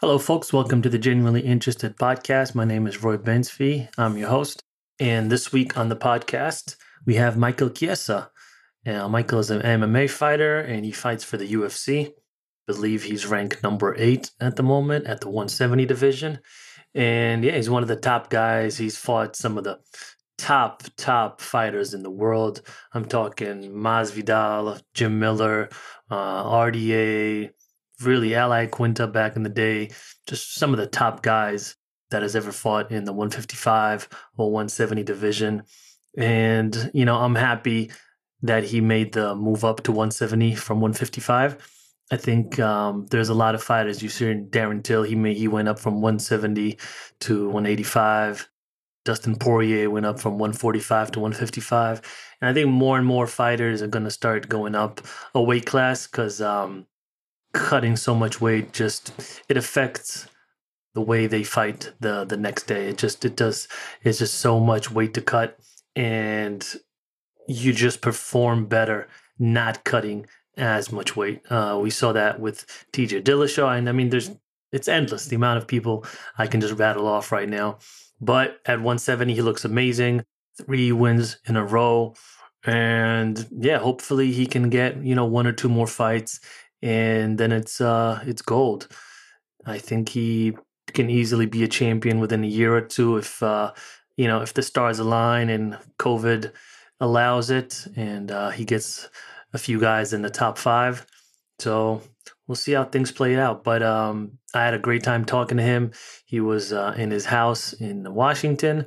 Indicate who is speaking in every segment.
Speaker 1: Hello, folks. Welcome to the Genuinely Interested podcast. My name is Roy Bensby. I'm your host. And this week on the podcast, we have Michael Chiesa. Now, Michael is an MMA fighter and he fights for the UFC. I believe he's ranked number eight at the moment at the 170 division. And yeah, he's one of the top guys. He's fought some of the top, top fighters in the world. I'm talking Masvidal, Jim Miller, uh, RDA, really Al Iaquinta back in the day, just some of the top guys that has ever fought in the 155 or 170 division. And, you know, I'm happy that he made the move up to 170 from 155. I think um, there's a lot of fighters. You see Darren Till, he made, he went up from 170 to 185. Dustin Poirier went up from 145 to 155. And I think more and more fighters are going to start going up a weight class because um, cutting so much weight just it affects the way they fight the the next day. It just it does it's just so much weight to cut and you just perform better not cutting as much weight. Uh, we saw that with TJ Dillashaw, and I mean, there's it's endless the amount of people I can just rattle off right now. But at 170, he looks amazing. Three wins in a row, and yeah, hopefully he can get you know one or two more fights and then it's uh it's gold. I think he can easily be a champion within a year or two if uh you know if the stars align and COVID allows it, and uh, he gets a few guys in the top five. So we'll see how things play out. But um, I had a great time talking to him. He was uh, in his house in Washington.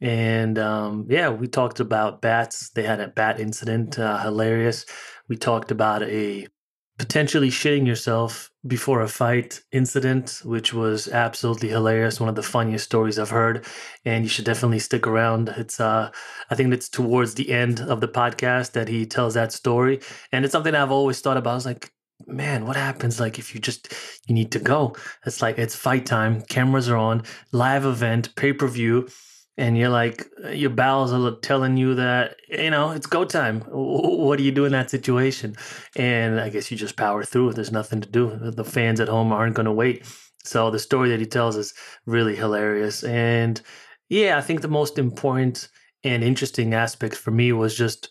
Speaker 1: And um, yeah, we talked about bats. They had a bat incident, uh, hilarious. We talked about a potentially shitting yourself before a fight incident, which was absolutely hilarious. One of the funniest stories I've heard, and you should definitely stick around. It's uh, I think it's towards the end of the podcast that he tells that story, and it's something I've always thought about. I was like, man, what happens like if you just you need to go? It's like it's fight time, cameras are on, live event, pay per view and you're like your bowels are telling you that you know it's go time. What do you do in that situation? And i guess you just power through it. There's nothing to do. The fans at home aren't going to wait. So the story that he tells is really hilarious. And yeah i think the most important and interesting aspect for me was just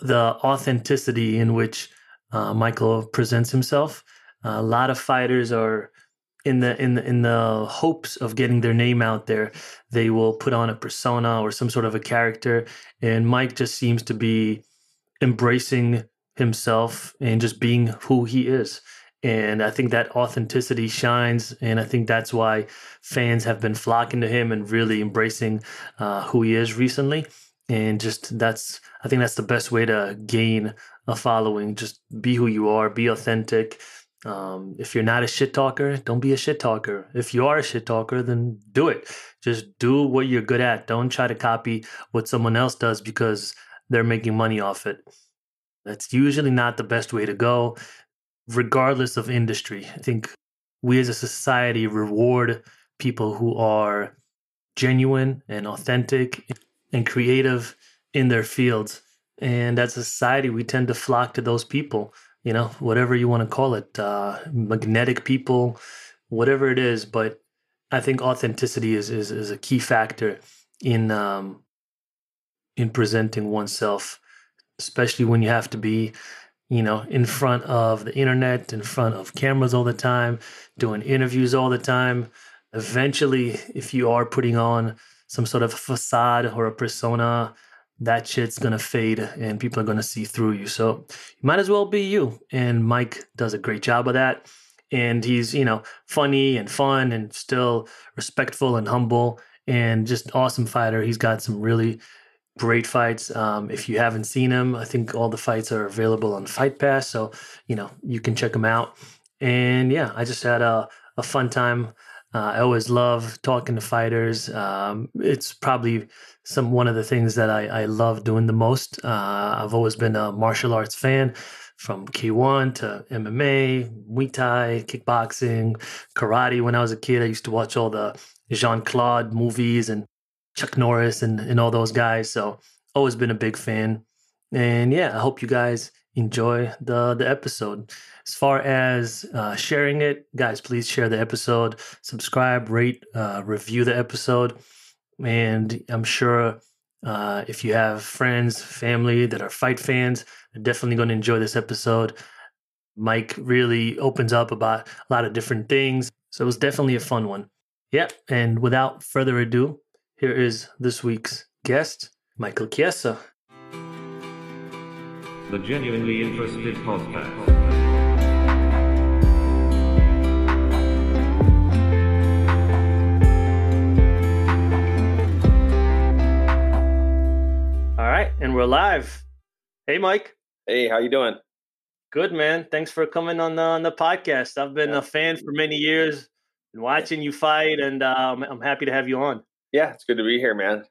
Speaker 1: the authenticity in which uh, michael presents himself. A lot of fighters are in the in the in the hopes of getting their name out there, they will put on a persona or some sort of a character. And Mike just seems to be embracing himself and just being who he is. And I think that authenticity shines. And I think that's why fans have been flocking to him and really embracing uh, who he is recently. And just that's, I think that's the best way to gain a following. Just be who you are, be authentic, um, if you're not a shit talker, don't be a shit talker. If you are a shit talker, then do it. Just do what you're good at. Don't try to copy what someone else does because they're making money off it. That's usually not the best way to go, regardless of industry. I think we as a society reward people who are genuine and authentic and creative in their fields. And as a society, we tend to flock to those people you know, whatever you want to call it, uh, magnetic people, whatever it is. But I think authenticity is is, is a key factor in um, in presenting oneself, especially when you have to be, you know, in front of the internet, in front of cameras all the time, doing interviews all the time. Eventually, if you are putting on some sort of facade or a persona, that shit's gonna fade and people are gonna see through you. So you might as well be you. And Mike does a great job of that. And he's, you know, funny and fun and still respectful and humble and just awesome fighter. He's got some really great fights. Um, if you haven't seen him, I think all the fights are available on Fight Pass. So, you know, you can check him out. And yeah, I just had a, a fun time uh, I always love talking to fighters. Um, it's probably some one of the things that I, I love doing the most. Uh, I've always been a martial arts fan, from K1 to MMA, Muay Thai, kickboxing, karate. When I was a kid, I used to watch all the Jean Claude movies and Chuck Norris and, and all those guys. So always been a big fan. And yeah, I hope you guys enjoy the the episode. As far as uh, sharing it, guys, please share the episode, subscribe, rate, uh, review the episode, and I'm sure uh, if you have friends, family that are fight fans, they're definitely going to enjoy this episode. Mike really opens up about a lot of different things, so it was definitely a fun one. Yep, and without further ado, here is this week's guest, Michael Chiesa.
Speaker 2: The Genuinely Interested Podcast.
Speaker 1: Right, and we're live. Hey, Mike.
Speaker 3: Hey, how you doing?
Speaker 1: Good, man. Thanks for coming on the on the podcast. I've been
Speaker 3: Yeah.
Speaker 1: a fan for many years, and watching you fight, and um, I'm happy to have you on.
Speaker 3: Yeah, it's good to be here, man.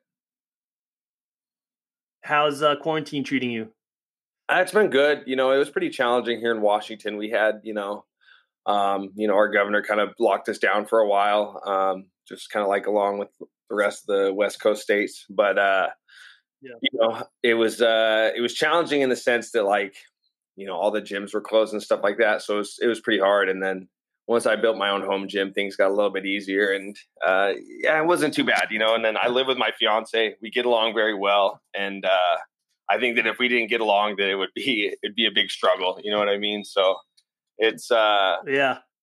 Speaker 1: How's uh, quarantine treating you?
Speaker 3: Uh, It's been good. You know, it was pretty challenging here in Washington. We had, you know, um, you know, our governor kind of locked us down for a while, um, just kind of like along with the rest of the West Coast states. But uh,
Speaker 1: Yeah.
Speaker 3: you know, it was uh, it was challenging in the sense that like, you know, all the gyms were closed and stuff like that. So it was it was pretty hard. And then once I built my own home gym, things got a little bit easier, and uh, yeah, it wasn't too bad, you know. And then I live with my fiance; we get along very well, and uh, I think that if we didn't get along, that it would be it'd be a big struggle. You know what I mean? So it's uh,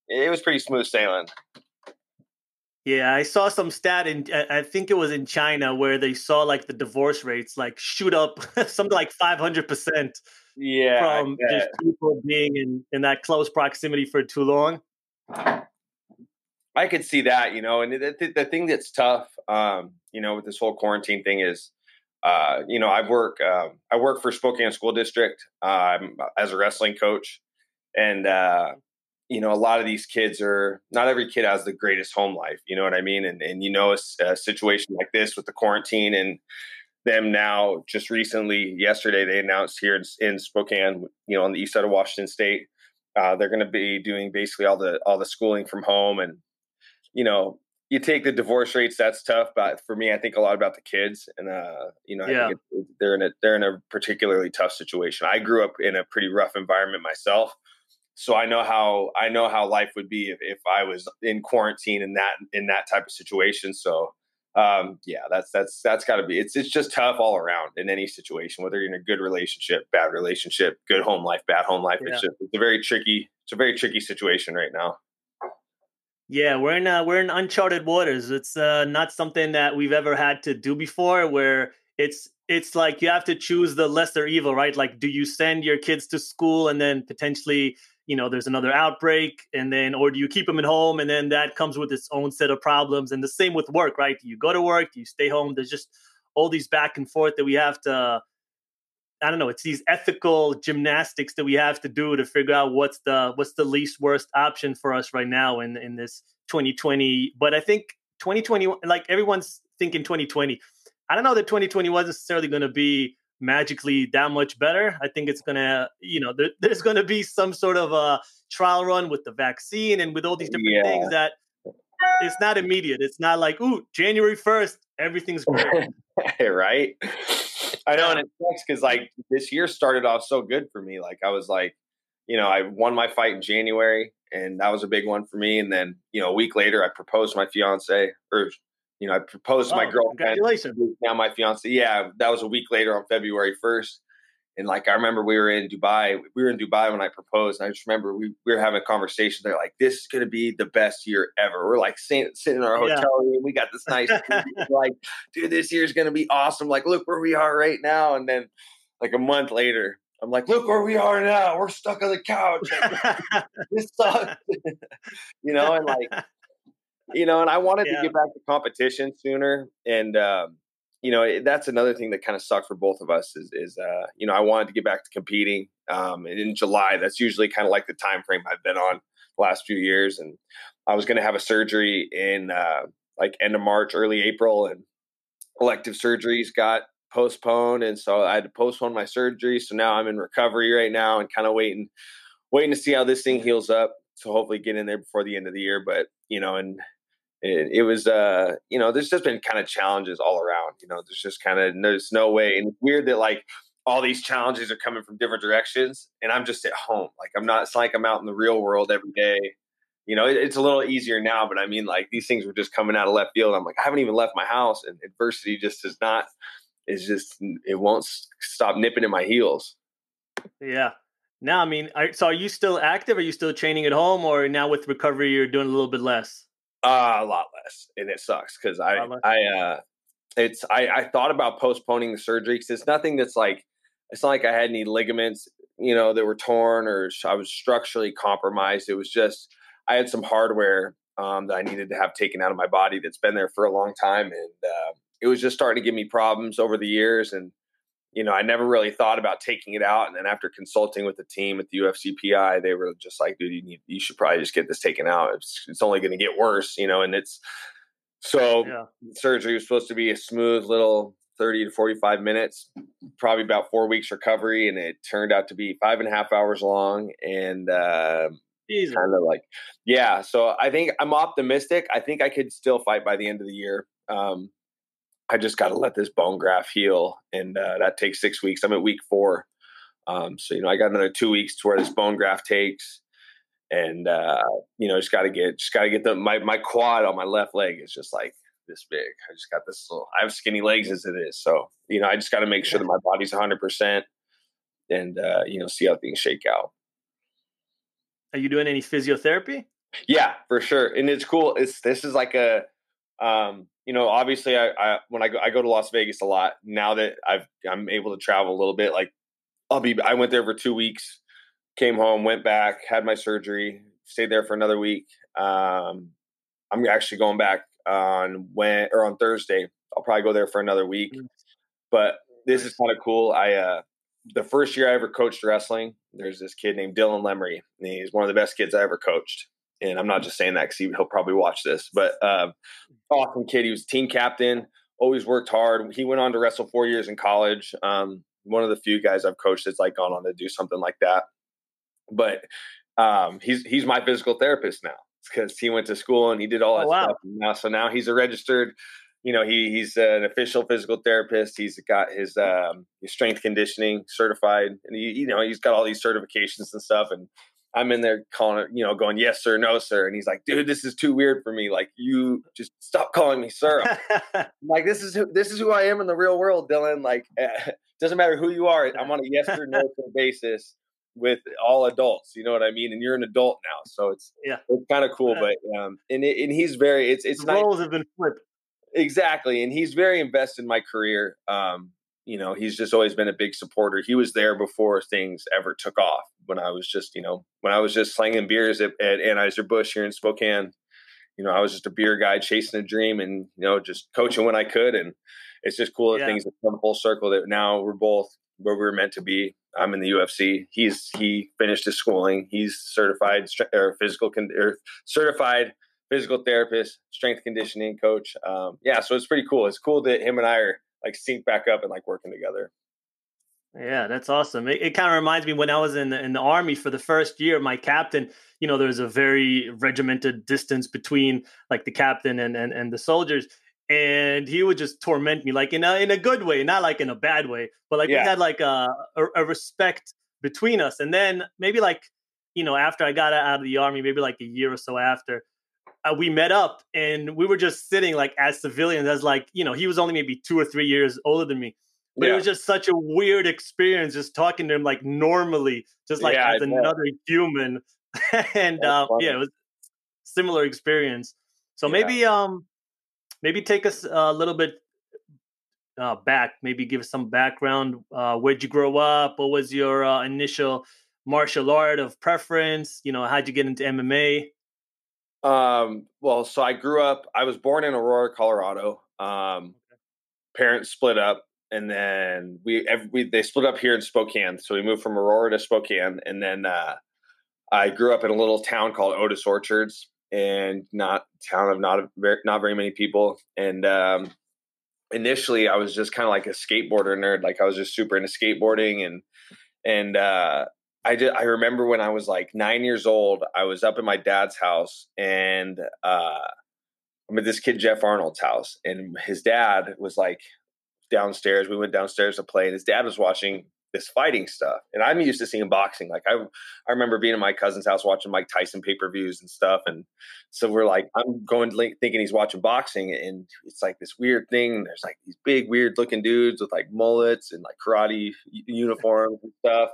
Speaker 1: Yeah,
Speaker 3: it was pretty smooth sailing.
Speaker 1: Yeah. I saw some stat in I think it was in China where they saw like the divorce rates like shoot up something like 500 percent
Speaker 3: Yeah,
Speaker 1: from just people being in in that close proximity for too long.
Speaker 3: I could see that, you know, and the, the, the thing that's tough, um, you know, with this whole quarantine thing is, uh, you know, I work, um, I work for Spokane School District um, as a wrestling coach, and uh, you know, a lot of these kids are not every kid has the greatest home life. You know what I mean? And and you know, a situation like this with the quarantine and them now just recently yesterday they announced here in, in Spokane, you know, on the east side of Washington State, uh, they're going to be doing basically all the all the schooling from home and you know, you take the divorce rates. That's tough, but for me, I think a lot about the kids, and uh, you know, I
Speaker 1: Yeah.
Speaker 3: they're in a they're in a particularly tough situation. I grew up in a pretty rough environment myself, so I know how I know how life would be if, if I was in quarantine in that in that type of situation. So, um, yeah, that's that's that's got to be. It's it's just tough all around in any situation, whether you're in a good relationship, bad relationship, good home life, bad home life.
Speaker 1: Yeah.
Speaker 3: It's just it's a very tricky it's a very tricky situation right now.
Speaker 1: Yeah, we're in uh, we're in uncharted waters. It's uh, not something that we've ever had to do before. Where it's it's like you have to choose the lesser evil, right? Like, do you send your kids to school and then potentially, you know, there's another outbreak, and then, or do you keep them at home and then that comes with its own set of problems? And the same with work, right? Do you go to work? Do you stay home? There's just all these back and forth that we have to. I don't know. It's these ethical gymnastics that we have to do to figure out what's the what's the least worst option for us right now in in this 2020. But I think 2020, like everyone's thinking 2020. I don't know that 2020 wasn't necessarily going to be magically that much better. I think it's to, you know, there, there's to be some sort of a trial run with the vaccine and with all these different
Speaker 3: Yeah.
Speaker 1: things that it's not immediate. It's not like, ooh, January 1st, everything's great.
Speaker 3: right? I know, and it sucks because like this year started off so good for me. Like I was like, you know, I won my fight in January, and that was a big one for me. And then, you know, a week later, I proposed to my fiance, or you know, I proposed to my
Speaker 1: Oh,
Speaker 3: girlfriend.
Speaker 1: Congratulations.
Speaker 3: Now my fiance, yeah, that was a week later on February first. And like I remember, we were in Dubai. We were in Dubai when I proposed. And I just remember we, we were having a conversation. They're like, "This is going to be the best year ever." We're like sitting, sitting in our
Speaker 1: Yeah.
Speaker 3: hotel room. We got this nice, like, dude, this year's going to be awesome. Like, look where we are right now. And then, like a month later, I'm like, look where we are now. We're stuck on the couch. this sucks. you know, and like, you know, and I wanted
Speaker 1: Yeah.
Speaker 3: to get back to competition sooner. And, um, you know, that's another thing that kind of sucked for both of us is, is, uh, you know, I wanted to get back to competing. Um, and in July, that's usually kind of like the time frame I've been on the last few years. And I was going to have a surgery in, uh, like end of March, early April, and elective surgeries got postponed. And so I had to postpone my surgery. So now I'm in recovery right now and kind of waiting, waiting to see how this thing heals up. So hopefully get in there before the end of the year. But, you know, and it, it was uh you know there's just been kind of challenges all around you know there's just kind of there's no way and it's weird that like all these challenges are coming from different directions, and I'm just at home. Like I'm not. It's like I'm out in the real world every day. You know, it, it's a little easier now, but I mean, like these things were just coming out of left field. I'm like, I haven't even left my house, and adversity just is not. Is just it won't stop nipping at my heels.
Speaker 1: Yeah. Now, I mean, so are you still active? Are you still training at home, or now with recovery, you're doing a little bit less?
Speaker 3: Uh, a lot less, and it sucks because I, I, uh, it's I, I thought about postponing the surgery because it's nothing that's like it's not like I had any ligaments, you know, that were torn or I was structurally compromised. It was just I had some hardware um, that I needed to have taken out of my body that's been there for a long time, and uh, it was just starting to give me problems over the years. And you know, I never really thought about taking it out. And then after consulting with the team at the UFCPI, they were just like, "Dude, you need, you should probably just get this taken out. It's, it's only going to get worse," you know. And it's so yeah. surgery was supposed to be a smooth little 30 to 45 minutes, probably about four weeks recovery. And it turned out to be five and a half hours long. And uh, kind of like, yeah. So I think I'm optimistic. I think I could still fight by the end of the year. Um, I just got to let this bone graft heal. And uh, that takes six weeks. I'm at week four. Um, so, you know, I got another two weeks to where this bone graft takes and uh, you know, just got to get, just got to get the my my quad on my left leg is just like this big. I just got this little. I have skinny legs as it is, so you know, I just got to make sure that my body's 100 percent, and uh, you know, see how things shake out.
Speaker 1: Are you doing any physiotherapy?
Speaker 3: Yeah, for sure, and it's cool. It's this is like a, um, you know, obviously, I, I when I go, I go to Las Vegas a lot now that I've I'm able to travel a little bit. Like, I'll be. I went there for two weeks came home, went back, had my surgery, stayed there for another week. Um, I'm actually going back on when or on Thursday. I'll probably go there for another week. Mm. But this is kind of cool. I uh, the first year I ever coached wrestling, there's this kid named Dylan Lemery. and he's one of the best kids I ever coached. And I'm not just saying that because he, will probably watch this, but uh, awesome kid. He was team captain, always worked hard. He went on to wrestle four years in college. Um, one of the few guys I've coached that's like gone on to do something like that but um, he's he's my physical therapist now because he went to school and he did all that oh, wow. stuff. Now, so now he's a registered, you know, he he's an official physical therapist. He's got his um, his strength conditioning certified, and he you know he's got all these certifications and stuff. And I'm in there calling you know, going yes sir, no sir, and he's like, dude, this is too weird for me. Like, you just stop calling me sir. like, this is who this is who I am in the real world, Dylan. Like, doesn't matter who you are, I'm on a yes or no basis with all adults. You know what I mean? And you're an adult now, so it's
Speaker 1: yeah,
Speaker 3: it's kind of cool. But um, and it, and he's very it's it's
Speaker 1: roles have been flipped
Speaker 3: exactly, and he's very invested in my career. Um, you know, he's just always been a big supporter. He was there before things ever took off. When I was just, you know, when I was just slanging beers at, at Anheuser Busch here in Spokane, you know, I was just a beer guy chasing a dream and you know just coaching when I could. And it's just cool that yeah. things have come full circle. That now we're both where we were meant to be. I'm in the UFC. He's he finished his schooling. He's certified or physical con- or certified physical therapist, strength conditioning coach. Um, yeah, so it's pretty cool. It's cool that him and I are like sync back up and like working together.
Speaker 1: Yeah, that's awesome. It, it kind of reminds me when I was in the, in the army for the first year. My captain, you know, there's a very regimented distance between like the captain and and, and the soldiers and he would just torment me like in a in a good way, not like in a bad way, but like yeah. we had like a, a, a respect between us. And then maybe like you know after I got out of the army, maybe like a year or so after, uh, we met up and we were just sitting like as civilians, as like you know he was only maybe two or three years older than me. But yeah. it was just such a weird experience just talking to him like normally, just like yeah, as another human. and um, yeah, it was similar experience. So maybe um maybe take us a little bit uh, back. Maybe give us some background. Uh, where'd you grow up? What was your uh, initial martial art of preference? You know, how'd you get into MMA?
Speaker 3: Um, well, so I grew up. I was born in Aurora, Colorado. Um, parents split up, and then we, every, we they split up here in Spokane. So we moved from Aurora to Spokane, and then uh, I grew up in a little town called Otis Orchards and not town of not very, not very many people. And um, initially, I was just kind of like a skateboarder nerd. Like I was just super into skateboarding, and and uh, I did. I remember when I was like nine years old, I was up in my dad's house, and uh, I'm at this kid Jeff Arnold's house, and his dad was like downstairs. We went downstairs to play, and his dad was watching this fighting stuff. And I'm used to seeing boxing. Like I, I remember being at my cousin's house watching Mike Tyson pay per views and stuff. And so we're like, I'm going thinking he's watching boxing, and it's like this weird thing. There's like these big, weird looking dudes with like mullets and like karate uniforms and stuff.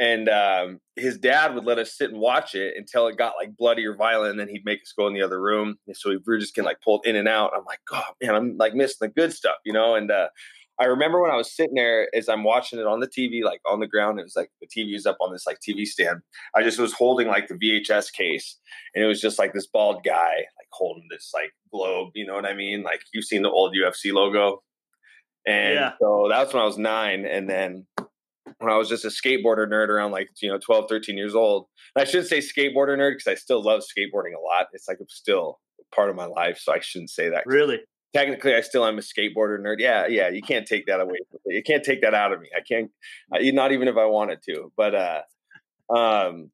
Speaker 3: And um, his dad would let us sit and watch it until it got like bloody or violent, and then he'd make us go in the other room. And so we were just getting like pulled in and out. I'm like, God, man, I'm like missing the good stuff, you know. And uh, I remember when I was sitting there as I'm watching it on the TV, like on the ground. It was like the TV was up on this like TV stand. I just was holding like the VHS case, and it was just like this bald guy like holding this like globe. You know what I mean? Like you've seen the old UFC logo. And yeah. so that's when I was nine, and then when I was just a skateboarder nerd around like, you know, 12, 13 years old. And I shouldn't say skateboarder nerd because I still love skateboarding a lot. It's like it's still part of my life. So I shouldn't say that.
Speaker 1: Really?
Speaker 3: Technically, I still am a skateboarder nerd. Yeah, yeah. You can't take that away. You can't take that out of me. I can't, not even if I wanted to. But, uh, um,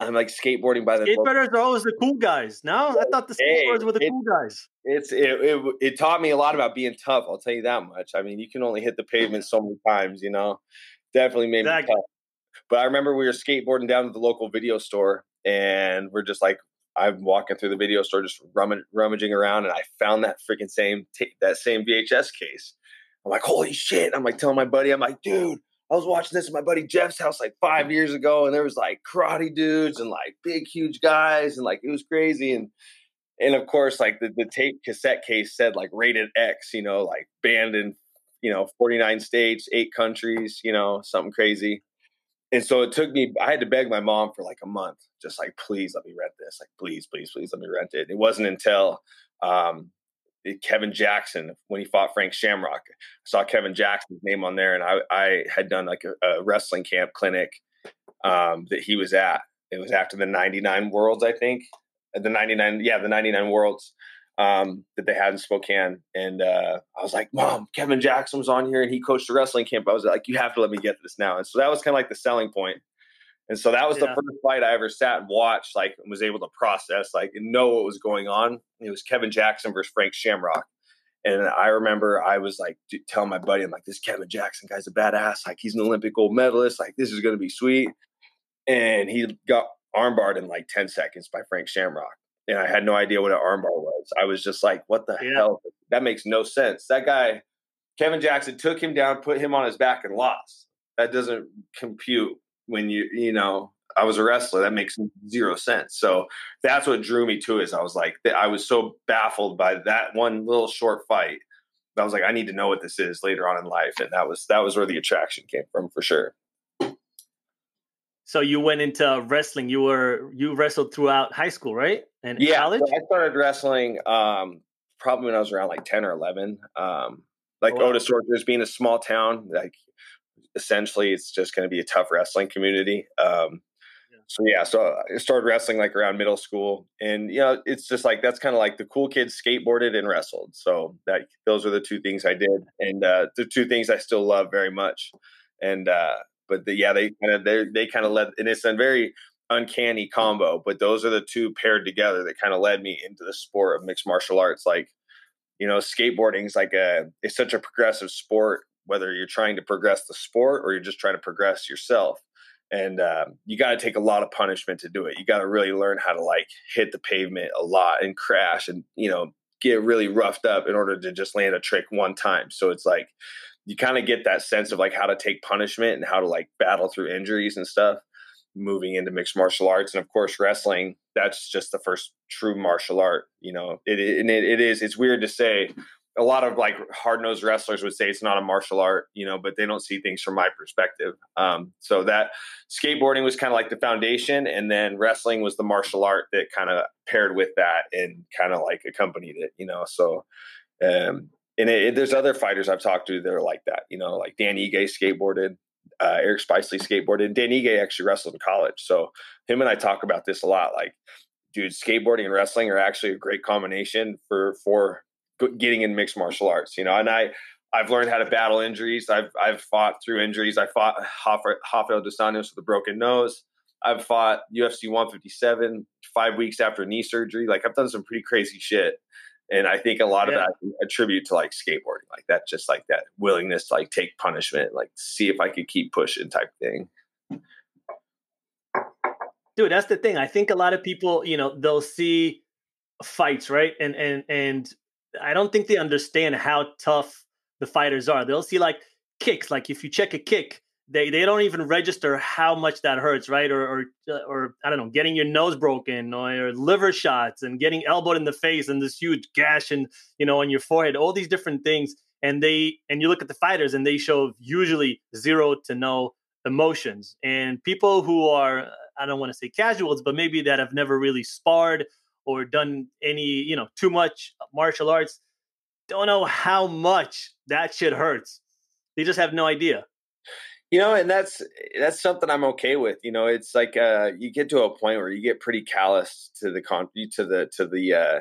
Speaker 3: I'm like skateboarding by the
Speaker 1: skateboarders are always the cool guys. No, I thought the skateboarders hey, were the it, cool guys.
Speaker 3: It's it, it, it taught me a lot about being tough. I'll tell you that much. I mean, you can only hit the pavement so many times, you know definitely made me tough. But I remember we were skateboarding down to the local video store, and we're just like, I'm walking through the video store, just rummaging around, and I found that freaking same t- that same VHS case. I'm like, holy shit! I'm like telling my buddy, I'm like, dude, I was watching this at my buddy Jeff's house like five years ago, and there was like karate dudes and like big, huge guys, and like it was crazy. And and of course, like the, the tape cassette case said like rated X, you know, like banned in you know 49 states eight countries you know something crazy. And so it took me i had to beg my mom for like a month just like please let me rent this like please please please let me rent it. It wasn't until um, kevin jackson when he fought frank shamrock i saw kevin jackson's name on there and i, I had done like a, a wrestling camp clinic um, that he was at. It was after the 99 worlds i think. The 99 yeah the 99 worlds um, that they had in Spokane. And uh, I was like, Mom, Kevin Jackson was on here and he coached a wrestling camp. I was like, You have to let me get this now. And so that was kind of like the selling point. And so that was yeah. the first fight I ever sat and watched, like, and was able to process, like, and know what was going on. It was Kevin Jackson versus Frank Shamrock. And I remember I was like telling my buddy, I'm like, this Kevin Jackson guy's a badass. Like, he's an Olympic gold medalist. Like, this is going to be sweet. And he got armbarred in like 10 seconds by Frank Shamrock and I had no idea what an armbar was. I was just like, what the yeah. hell? That makes no sense. That guy, Kevin Jackson, took him down, put him on his back, and lost. That doesn't compute when you, you know, I was a wrestler. That makes zero sense. So that's what drew me to it. Is I was like, I was so baffled by that one little short fight. I was like, I need to know what this is later on in life, and that was that was where the attraction came from for sure.
Speaker 1: So you went into wrestling. You were you wrestled throughout high school, right? And
Speaker 3: yeah, college. So I started wrestling um, probably when I was around like ten or eleven. Um, like oh, wow. Otis being a small town, like essentially it's just going to be a tough wrestling community. Um, yeah. So yeah, so I started wrestling like around middle school, and you know it's just like that's kind of like the cool kids skateboarded and wrestled. So that those are the two things I did, and uh, the two things I still love very much. And uh, but the, yeah, they kind of they they kind of led, and it's a very uncanny combo. But those are the two paired together that kind of led me into the sport of mixed martial arts. Like, you know, skateboarding is like a it's such a progressive sport. Whether you're trying to progress the sport or you're just trying to progress yourself, and uh, you got to take a lot of punishment to do it. You got to really learn how to like hit the pavement a lot and crash, and you know get really roughed up in order to just land a trick one time. So it's like you kind of get that sense of like how to take punishment and how to like battle through injuries and stuff moving into mixed martial arts and of course wrestling that's just the first true martial art you know? It, it, it is it's weird to say a lot of like hard-nosed wrestlers would say it's not a martial art you know but they don't see things from my perspective um, so that skateboarding was kind of like the foundation and then wrestling was the martial art that kind of paired with that and kind of like accompanied it you know? So um, and it, it, there's other fighters I've talked to that are like that. You know, like Dan Ige skateboarded, uh, Eric Spicely skateboarded. Dan Ige actually wrestled in college, so him and I talk about this a lot. Like, dude, skateboarding and wrestling are actually a great combination for for getting in mixed martial arts. You know, and I I've learned how to battle injuries. I've I've fought through injuries. I fought Rafael dos Anjos with a broken nose. I've fought UFC 157 five weeks after knee surgery. Like I've done some pretty crazy shit And I think a lot
Speaker 1: Yeah.
Speaker 3: of that I attribute to like skateboarding, like that, just like that willingness to like take punishment, like see if I could keep pushing type thing.
Speaker 1: dude that's the thing i think a lot of people you know they'll see fights right and and and i don't think they understand how tough the fighters are they'll see like kicks like if you check a kick they they don't even register how much that hurts right or or, uh, or i don't know getting your nose broken or liver shots and getting elbowed in the face and this huge gash and you know on your forehead all these different things and they and you look at the fighters and they show usually zero to no emotions and people who are I don't want to say casuals, but maybe that have never really sparred or done any, you know, too much martial arts, don't know how much that shit hurts. They just have no idea.
Speaker 3: You know, and that's that's something I'm okay with. You know, it's like uh you get to a point where you get pretty callous to the con to the to the uh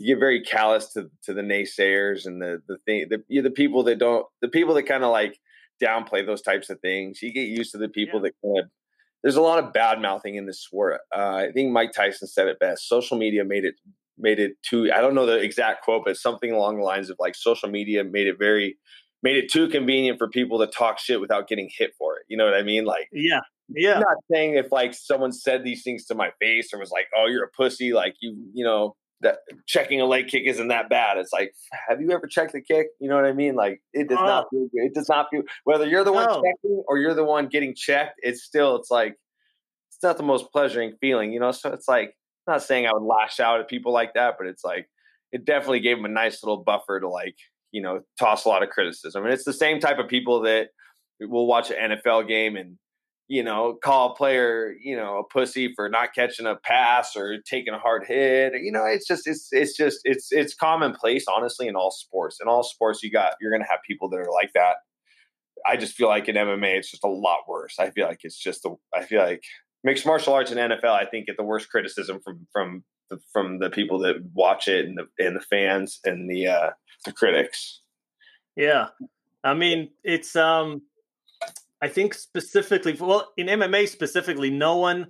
Speaker 3: you get very callous to to the naysayers and the the thing the you the people that don't the people that kind of like downplay those types of things. You get used to the people
Speaker 1: Yeah.
Speaker 3: that kind of there's a lot of bad mouthing in this sport. Uh, I think Mike Tyson said it best. Social media made it made it too. I don't know the exact quote, but something along the lines of like social media made it very made it too convenient for people to talk shit without getting hit for it. You know what I mean? Like,
Speaker 1: Yeah. Yeah.
Speaker 3: I'm not saying if like someone said these things to my face or was like, "Oh, you're a pussy," like you, you know, that checking a leg kick isn't that bad. It's like, have you ever checked the kick? You know what I mean? Like, it does not. Oh. Feel good. It does not feel. Whether you're the one
Speaker 1: No.
Speaker 3: checking or you're the one getting checked, it's still. It's like it's not the most pleasuring feeling, you know. So it's like, I'm not saying I would lash out at people like that, but it's like it definitely gave them a nice little buffer to like, you know, toss a lot of criticism. And it's the same type of people that will watch an NFL game and you know, call a player, you know, a pussy for not catching a pass or taking a hard hit. You know, it's just it's it's just it's it's commonplace, honestly, in all sports. In all sports, you got you're gonna have people that are like that. I just feel like in MMA, it's just a lot worse. I feel like it's just the I feel like mixed martial arts and NFL, I think get the worst criticism from from the, from the people that watch it and the and the fans and the uh the critics.
Speaker 1: Yeah. I mean, it's um I think specifically well, in MMA specifically, no one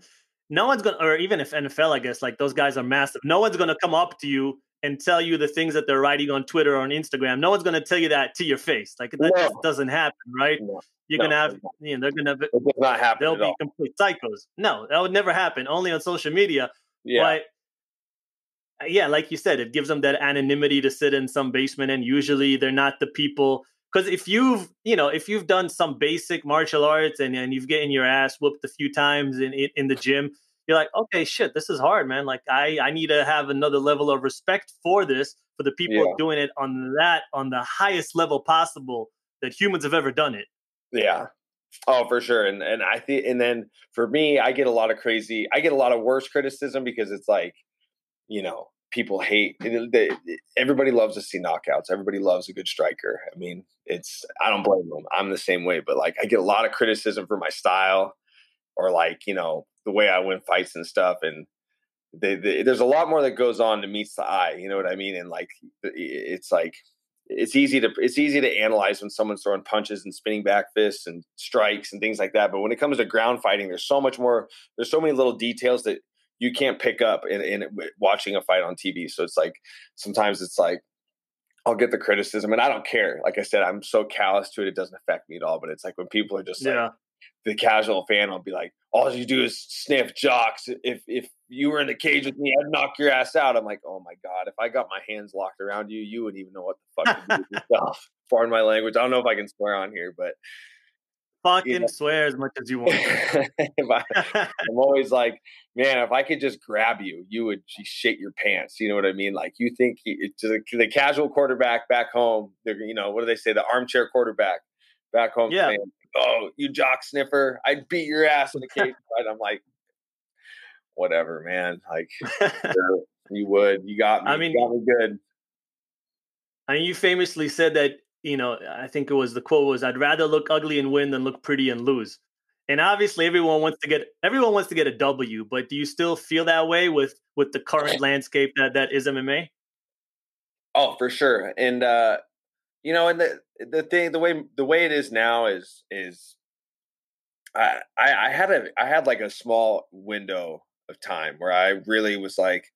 Speaker 1: no one's gonna or even if NFL, I guess, like those guys are massive, no one's gonna come up to you and tell you the things that they're writing on Twitter or on Instagram. No one's gonna tell you that to your face. Like that
Speaker 3: No.
Speaker 1: just doesn't happen, right?
Speaker 3: No,
Speaker 1: You're
Speaker 3: no,
Speaker 1: gonna have you know, they're gonna
Speaker 3: It does not happen
Speaker 1: they'll be
Speaker 3: all.
Speaker 1: complete psychos. No, that would never happen. Only on social media.
Speaker 3: Yeah.
Speaker 1: But yeah, like you said, it gives them that anonymity to sit in some basement, and usually they're not the people. Because if you've, you know, if you've done some basic martial arts and, and you've getting your ass whooped a few times in, in the gym, you're like, okay, shit, this is hard, man. Like I I need to have another level of respect for this for the people
Speaker 3: Yeah.
Speaker 1: doing it on that on the highest level possible that humans have ever done it.
Speaker 3: Yeah. Oh, for sure. And and I think and then for me, I get a lot of crazy I get a lot of worse criticism because it's like, you know, people hate they, everybody loves to see knockouts. Everybody loves a good striker. I mean, it's I don't blame them. I'm the same way, but like I get a lot of criticism for my style or like, you know, the way I win fights and stuff and they, they, there's a lot more that goes on to meets the eye, you know what I mean? And like it's like it's easy to it's easy to analyze when someone's throwing punches and spinning back fists and strikes and things like that. But when it comes to ground fighting, there's so much more. There's so many little details that you can't pick up in, in watching a fight on TV. So it's like sometimes it's like I'll get the criticism, and I don't care. Like I said, I'm so callous to it; it doesn't affect me at all. But it's like when people are just like the casual fan will be like, all you do is sniff jocks. If if you were in the cage with me, I'd knock your ass out. I'm like, oh my god, if I got my hands locked around you, you wouldn't even know what the fuck to do with yourself. Pardon my language. I don't know if I can swear on here, but
Speaker 1: Fucking swear as much as you want.
Speaker 3: I, I'm always like, man, if I could just grab you, you would shit your pants. You know what I mean? Like you think he, the, the casual quarterback back home, they're, you know, what do they say? The armchair quarterback back home
Speaker 1: Yeah.
Speaker 3: saying, oh, you jock sniffer, I'd beat your ass in the cage. fight." I'm like, whatever, man. Like, sure, you would. You got me.
Speaker 1: I mean-
Speaker 3: you got me good.
Speaker 1: I mean, you famously said that, you know, I think it was the quote was, I'd rather look ugly and win than look pretty and lose. And obviously everyone wants to get everyone wants to get a W, but do you still feel that way with with the current landscape that that is MMA?
Speaker 3: Oh, for sure. And uh you know, and the the thing the way the way it is now is is I I, I had a I had like a small window of time where I really was like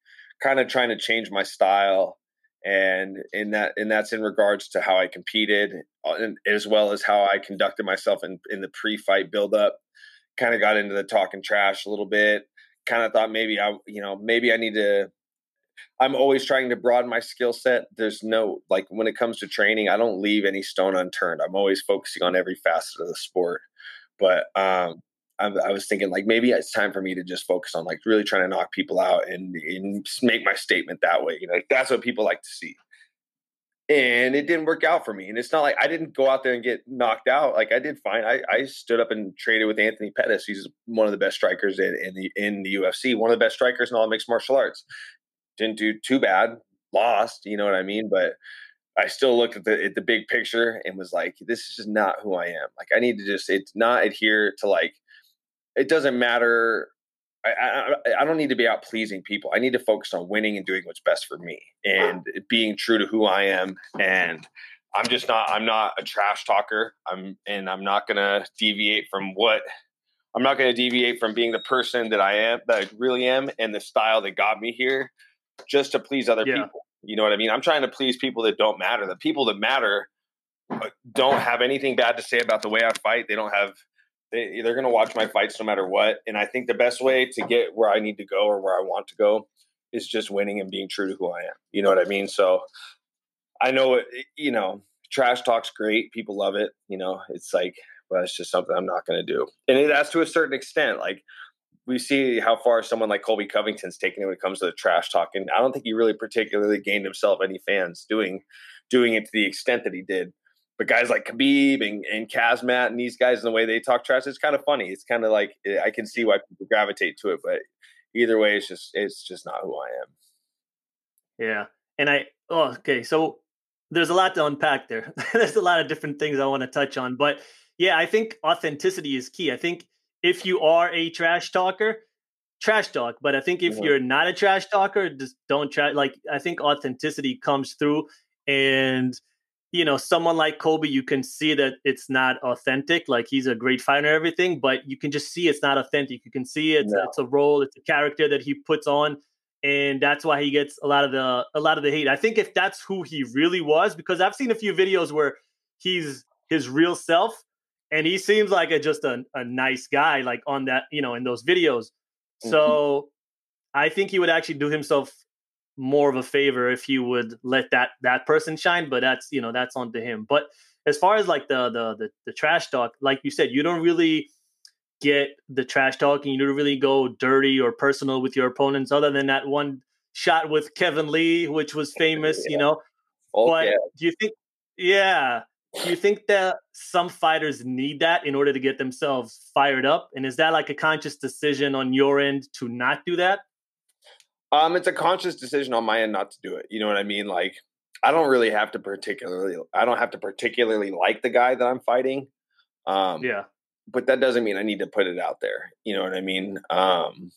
Speaker 3: kind of trying to change my style and in that and that's in regards to how I competed, uh, as well as how I conducted myself in in the pre-fight build-up. Kind of got into the talking trash a little bit. Kind of thought maybe I, you know, maybe I need to I'm always trying to broaden my skill set. There's no like when it comes to training, I don't leave any stone unturned. I'm always focusing on every facet of the sport. But um, I, I, was thinking like maybe it's time for me to just focus on like really trying to knock people out and, and make my statement that way. You know, like, that's what people like to see. And it didn't work out for me. And it's not like I didn't go out there and get knocked out. Like I did fine. I, I stood up and traded with Anthony Pettis. He's one of the best strikers in, in the in the UFC, one of the best strikers in all mixed martial arts didn't do too bad, lost, you know what I mean? But I still looked at the at the big picture and was like, this is just not who I am. Like I need to just it's not adhere to like it doesn't matter. I, I, I don't need to be out pleasing people. I need to focus on winning and doing what's best for me and being true to who I am. And I'm just not I'm not a trash talker. I'm and I'm not gonna deviate from what I'm not gonna deviate from being the person that I am that I really am and the style that got me here just to please other yeah. people. You know what I mean? I'm trying to please people that don't matter. The people that matter uh, don't have anything bad to say about the way I fight. They don't have they, they're going to watch my fights no matter what. And I think the best way to get where I need to go or where I want to go is just winning and being true to who I am. You know what I mean? So I know it, you know, trash talk's great. People love it. You know, it's like, but it's just something I'm not going to do. And it, that's to a certain extent. Like we see how far someone like Colby Covington's taken when it comes to the trash talk, and I don't think he really particularly gained himself any fans doing doing it to the extent that he did. But guys like Khabib and, and Khamzat and these guys and the way they talk trash, it's kind of funny. It's kind of like eh, I can see why people gravitate to it, but either way, it's just it's just not who I am.
Speaker 1: Yeah, and I oh okay, so there's a lot to unpack there. there's a lot of different things I want to touch on, but yeah, I think authenticity is key. I think if you are a trash talker, trash talk. But I think if mm-hmm. you're not a trash talker, just don't try. Like I think authenticity comes through, and you know, someone like Colby, you can see that it's not authentic. Like he's a great fighter, and everything, but you can just see it's not authentic. You can see it's no. it's a role, it's a character that he puts on, and that's why he gets a lot of the a lot of the hate. I think if that's who he really was, because I've seen a few videos where he's his real self and he seems like a just a, a nice guy like on that you know in those videos mm-hmm. so i think he would actually do himself more of a favor if he would let that that person shine but that's you know that's on to him but as far as like the the the, the trash talk like you said you don't really get the trash talking you don't really go dirty or personal with your opponents other than that one shot with kevin lee which was famous yeah. you know oh, but do you think yeah do you think that some fighters need that in order to get themselves fired up? And is that like a conscious decision on your end to not do that?
Speaker 3: Um, it's a conscious decision on my end not to do it. You know what I mean? Like, I don't really have to particularly, I don't have to particularly like the guy that I'm fighting. Um,
Speaker 1: yeah.
Speaker 3: But that doesn't mean I need to put it out there. You know what I mean? Um,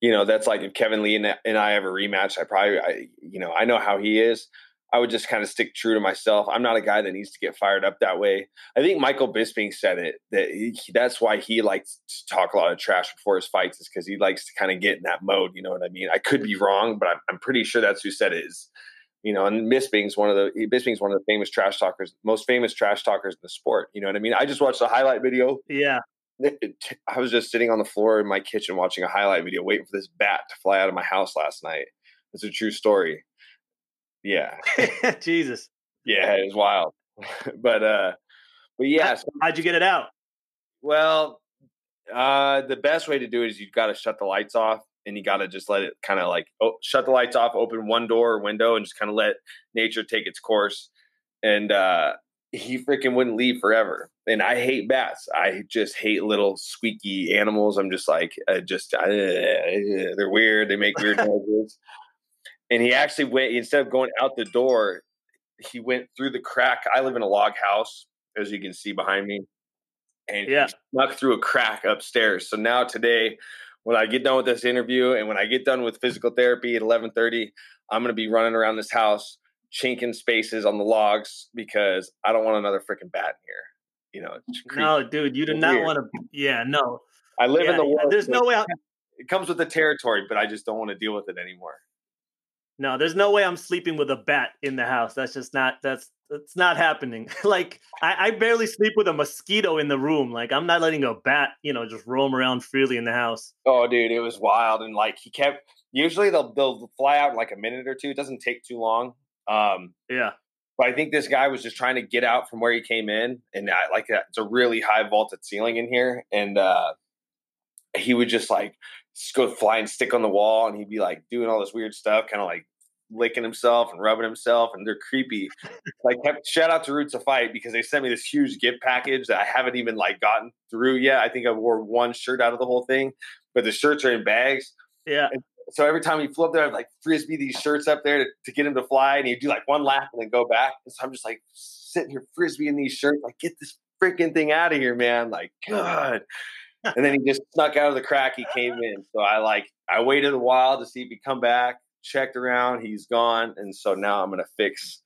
Speaker 3: you know, that's like if Kevin Lee and, and I have a rematch, I probably, I, you know, I know how he is. I would just kind of stick true to myself. I'm not a guy that needs to get fired up that way. I think Michael Bisping said it that he, that's why he likes to talk a lot of trash before his fights is because he likes to kind of get in that mode. You know what I mean? I could be wrong, but I'm, I'm pretty sure that's who said it is. You know, and Bisping's one of the Bisping's one of the famous trash talkers, most famous trash talkers in the sport. You know what I mean? I just watched a highlight video.
Speaker 1: Yeah.
Speaker 3: I was just sitting on the floor in my kitchen watching a highlight video, waiting for this bat to fly out of my house last night. It's a true story yeah.
Speaker 1: Jesus.
Speaker 3: Yeah, it was wild. but uh but yeah.
Speaker 1: So, How'd you get it out?
Speaker 3: Well, uh the best way to do it is you've got to shut the lights off and you got to just let it kind of like oh, shut the lights off, open one door or window and just kind of let nature take its course. And uh he freaking wouldn't leave forever. And I hate bats. I just hate little squeaky animals. I'm just like, uh, just uh, they're weird. They make weird noises and he actually went instead of going out the door he went through the crack. I live in a log house as you can see behind me and yeah. he snuck through a crack upstairs. So now today when i get done with this interview and when i get done with physical therapy at 11.30 i'm going to be running around this house chinking spaces on the logs because i don't want another freaking bat in here. You know
Speaker 1: no dude you do not want to yeah no.
Speaker 3: I live
Speaker 1: yeah,
Speaker 3: in the world
Speaker 1: there's no way out.
Speaker 3: it comes with the territory but i just don't want to deal with it anymore
Speaker 1: no, there's no way I'm sleeping with a bat in the house. That's just not that's that's not happening. like I, I barely sleep with a mosquito in the room. Like I'm not letting a bat, you know, just roam around freely in the house.
Speaker 3: Oh, dude, it was wild, and like he kept. Usually they'll they'll fly out in like a minute or two. It doesn't take too long. Um,
Speaker 1: yeah.
Speaker 3: But I think this guy was just trying to get out from where he came in, and I, like it's a really high vaulted ceiling in here, and uh, he would just like go fly and stick on the wall, and he'd be like doing all this weird stuff, kind of like licking himself and rubbing himself, and they're creepy. like, shout out to Roots of Fight because they sent me this huge gift package that I haven't even like gotten through yet. I think I wore one shirt out of the whole thing, but the shirts are in bags.
Speaker 1: Yeah.
Speaker 3: And so every time he flew up there, I'd like frisbee these shirts up there to, to get him to fly, and he'd do like one lap and then go back. And so I'm just like sitting here frisbeeing these shirts, like get this freaking thing out of here, man! Like, God. and then he just snuck out of the crack. He came in, so I like I waited a while to see if he'd come back. Checked around, he's gone, and so now I'm gonna fix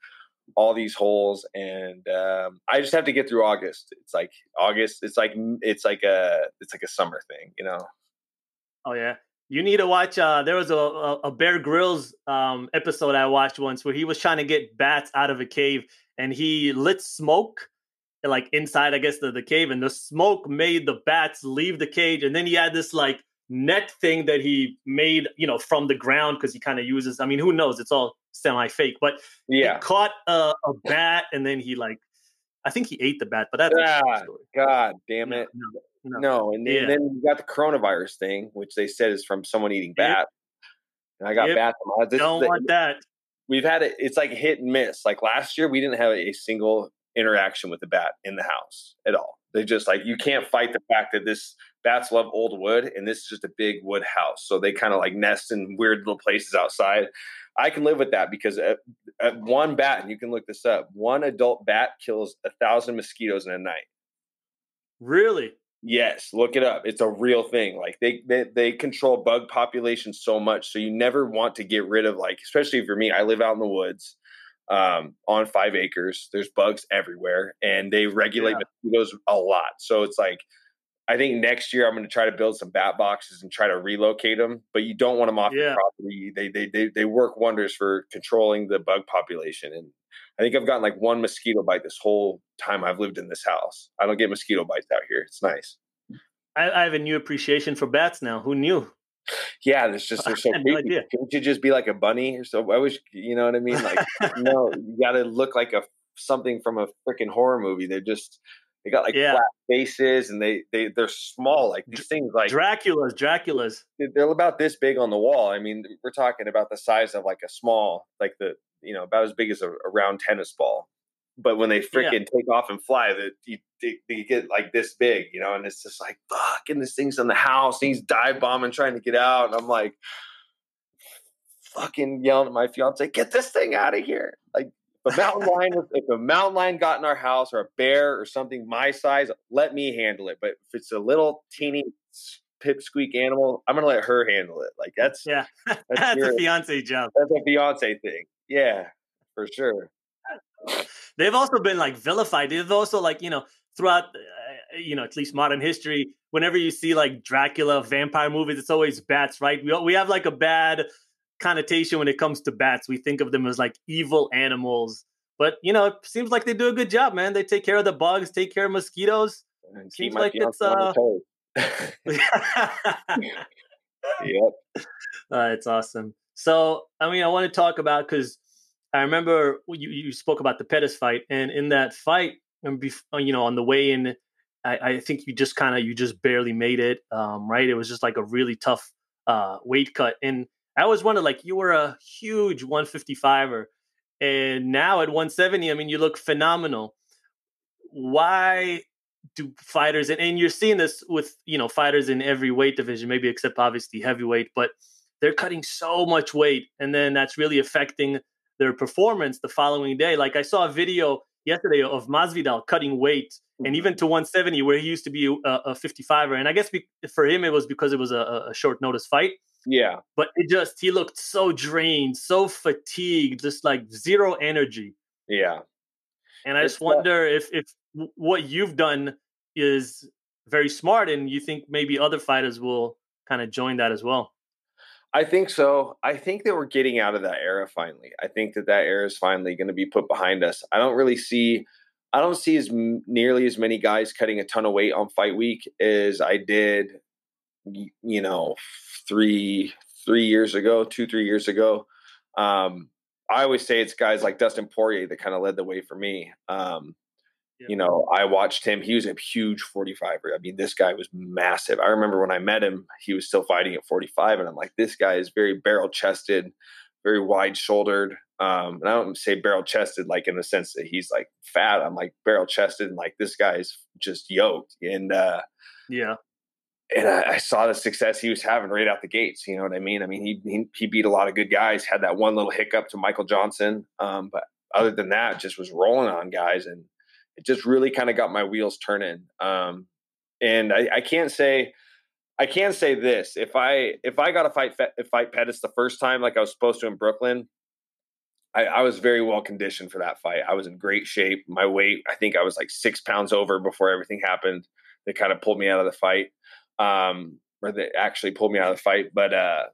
Speaker 3: all these holes and um, i just have to get through august it's like august it's like it's like a it's like a summer thing you know
Speaker 1: oh yeah you need to watch. Uh, there was a, a, Bear Grylls um, episode I watched once where he was trying to get bats out of a cave, and he lit smoke like inside, I guess, the, the cave, and the smoke made the bats leave the cage, and then he had this like net thing that he made, you know, from the ground because he kind of uses. I mean, who knows? It's all semi fake, but
Speaker 3: yeah,
Speaker 1: caught a, a, bat, and then he like, I think he ate the bat, but that's
Speaker 3: ah, God damn it. No, no. No, no. And, then, yeah. then you got the coronavirus thing, which they said is from someone eating bat. And I got yep. bat.
Speaker 1: This Don't the, want that.
Speaker 3: We've had it. It's like hit and miss. Like last year, we didn't have a single interaction with the bat in the house at all. They just like you can't fight the fact that this bats love old wood, and this is just a big wood house. So they kind of like nest in weird little places outside. I can live with that because at, at one bat, and you can look this up, one adult bat kills a thousand mosquitoes in a night.
Speaker 1: Really?
Speaker 3: Yes, look it up. It's a real thing. Like they, they they control bug population so much, so you never want to get rid of like, especially for me. I live out in the woods, um, on five acres. There's bugs everywhere, and they regulate yeah. mosquitoes a lot. So it's like, I think next year I'm going to try to build some bat boxes and try to relocate them. But you don't want them off yeah. the property. They, they they they work wonders for controlling the bug population, and I think I've gotten like one mosquito bite this whole time I've lived in this house. I don't get mosquito bites out here. It's nice.
Speaker 1: I, I have a new appreciation for bats now. Who knew?
Speaker 3: Yeah, there's just they're so creepy. No Can't you just be like a bunny or so? I wish you know what I mean. Like, no, you got to look like a something from a freaking horror movie. They're just they got like yeah. flat faces and they they they're small. Like these things, like
Speaker 1: Dracula's. Dracula's.
Speaker 3: They're about this big on the wall. I mean, we're talking about the size of like a small, like the you know about as big as a, a round tennis ball. But when they freaking yeah. take off and fly, that you they, they, get like this big, you know, and it's just like fuck, and this thing's in the house, and he's dive bombing trying to get out, and I'm like fucking yelling at my fiance, get this thing out of here. Like if a mountain lion, if a mountain lion got in our house or a bear or something my size, let me handle it. But if it's a little teeny pipsqueak animal, I'm gonna let her handle it. Like that's
Speaker 1: yeah, that's, that's a fiance job.
Speaker 3: That's a fiance thing. Yeah, for sure.
Speaker 1: They've also been like vilified. They've also like you know throughout uh, you know at least modern history. Whenever you see like Dracula vampire movies, it's always bats, right? We we have like a bad connotation when it comes to bats. We think of them as like evil animals. But you know, it seems like they do a good job, man. They take care of the bugs, take care of mosquitoes. And seems like it's uh yep. Uh, it's awesome. So, I mean, I want to talk about because I remember you, you spoke about the Pettis fight, and in that fight, and uh, you know, on the way in, I, I think you just kind of you just barely made it, um, right? It was just like a really tough uh, weight cut, and I was wondering, like, you were a huge 155er, and now at 170, I mean, you look phenomenal. Why do fighters, and, and you're seeing this with you know fighters in every weight division, maybe except obviously heavyweight, but they're cutting so much weight, and then that's really affecting their performance the following day. Like I saw a video yesterday of Masvidal cutting weight and mm-hmm. even to 170 where he used to be a, a 55er. And I guess be, for him, it was because it was a, a, short notice fight.
Speaker 3: Yeah.
Speaker 1: But it just, he looked so drained, so fatigued, just like zero energy.
Speaker 3: Yeah.
Speaker 1: And I it's just wonder if, if what you've done is very smart and you think maybe other fighters will kind of join that as well.
Speaker 3: I think so. I think that we're getting out of that era finally. I think that that era is finally going to be put behind us. I don't really see, I don't see as m- nearly as many guys cutting a ton of weight on fight week as I did, you know, three three years ago, two three years ago. Um, I always say it's guys like Dustin Poirier that kind of led the way for me. Um, yeah. You know, I watched him. He was a huge 45er. I mean, this guy was massive. I remember when I met him, he was still fighting at 45, and I'm like, this guy is very barrel chested, very wide shouldered. Um, and I don't say barrel chested like in the sense that he's like fat. I'm like barrel chested, and like this guy's just yoked. And uh,
Speaker 1: yeah,
Speaker 3: and I, I, saw the success he was having right out the gates. You know what I mean? I mean, he he, he beat a lot of good guys. Had that one little hiccup to Michael Johnson, um, but other than that, just was rolling on guys, and it just really kind of got my wheels turning. Um, and I, I, can't say, I can't say this. If I if I got a fight fight Pettis the first time, like I was supposed to in Brooklyn, I, I, was very well conditioned for that fight. I was in great shape. My weight, I think I was like six pounds over before everything happened. They kind of pulled me out of the fight, um, or they actually pulled me out of the fight. But uh,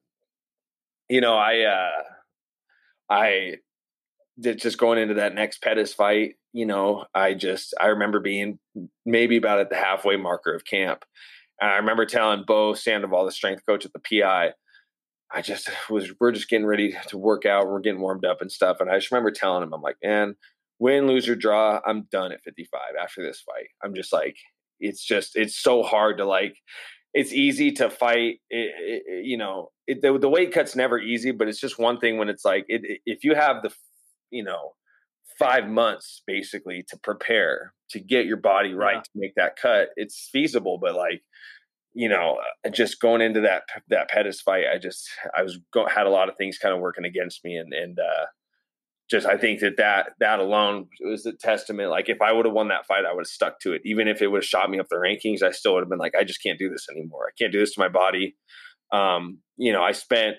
Speaker 3: you know, I uh, I did just going into that next Pettis fight, you know, I just I remember being maybe about at the halfway marker of camp. And I remember telling Bo Sandoval, the strength coach at the PI, I just was we're just getting ready to work out, we're getting warmed up and stuff. And I just remember telling him, I'm like, man, win, lose or draw, I'm done at 55 after this fight. I'm just like, it's just it's so hard to like it's easy to fight it, it, you know it, the, the, weight cut's never easy but it's just one thing when it's like if you have the you know five months basically to prepare to get your body right yeah. to make that cut it's feasible but like you know uh, just going into that that pettis fight i just i was go, had a lot of things kind of working against me and and uh just i think that that that alone was a testament like if i would have won that fight i would have stuck to it even if it would have shot me up the rankings i still would have been like i just can't do this anymore i can't do this to my body um you know i spent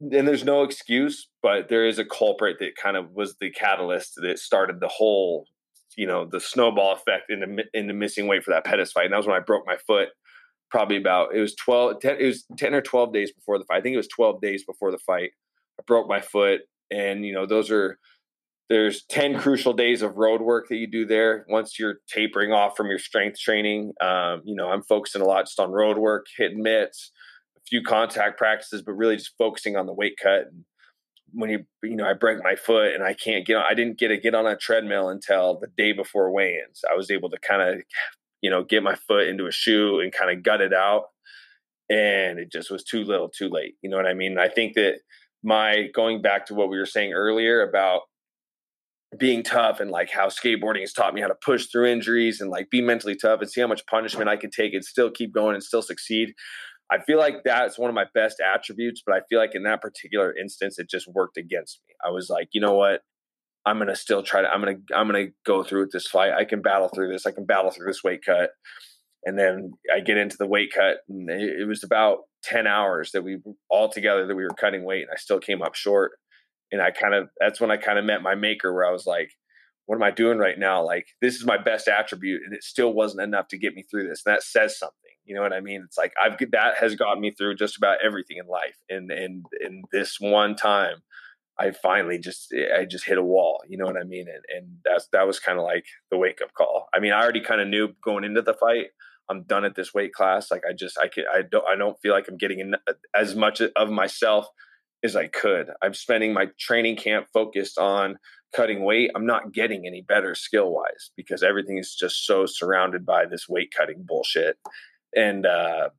Speaker 3: and there's no excuse, but there is a culprit that kind of was the catalyst that started the whole, you know, the snowball effect into into missing weight for that Pettis fight. And that was when I broke my foot. Probably about it was 12, 10, it was ten or twelve days before the fight. I think it was twelve days before the fight. I broke my foot, and you know those are there's 10 crucial days of road work that you do there once you're tapering off from your strength training um, you know i'm focusing a lot just on road work hitting mitts a few contact practices, but really just focusing on the weight cut. And when you you know I break my foot and I can't get on, I didn't get to get on a treadmill until the day before weigh-ins. I was able to kind of you know get my foot into a shoe and kind of gut it out, and it just was too little, too late. You know what I mean? I think that my going back to what we were saying earlier about being tough and like how skateboarding has taught me how to push through injuries and like be mentally tough and see how much punishment I could take and still keep going and still succeed. I feel like that's one of my best attributes, but I feel like in that particular instance, it just worked against me. I was like, you know what? I'm gonna still try to. I'm gonna. I'm gonna go through with this fight. I can battle through this. I can battle through this weight cut. And then I get into the weight cut, and it, it was about ten hours that we all together that we were cutting weight, and I still came up short. And I kind of that's when I kind of met my maker, where I was like, what am I doing right now? Like this is my best attribute, and it still wasn't enough to get me through this. And that says something. You know what I mean? It's like I've that has gotten me through just about everything in life. And and in this one time, I finally just eh, I just hit a wall. You know what I mean? And and that's that was kind of like the wake up call. I mean, I already kind of knew going into the fight. I'm done at this weight class. Like I just I can I don't I don't feel like I'm getting in, as much of myself as I could. I'm spending my training camp focused on cutting weight. I'm not getting any better skill wise because everything is just so surrounded by this weight cutting bullshit and uh,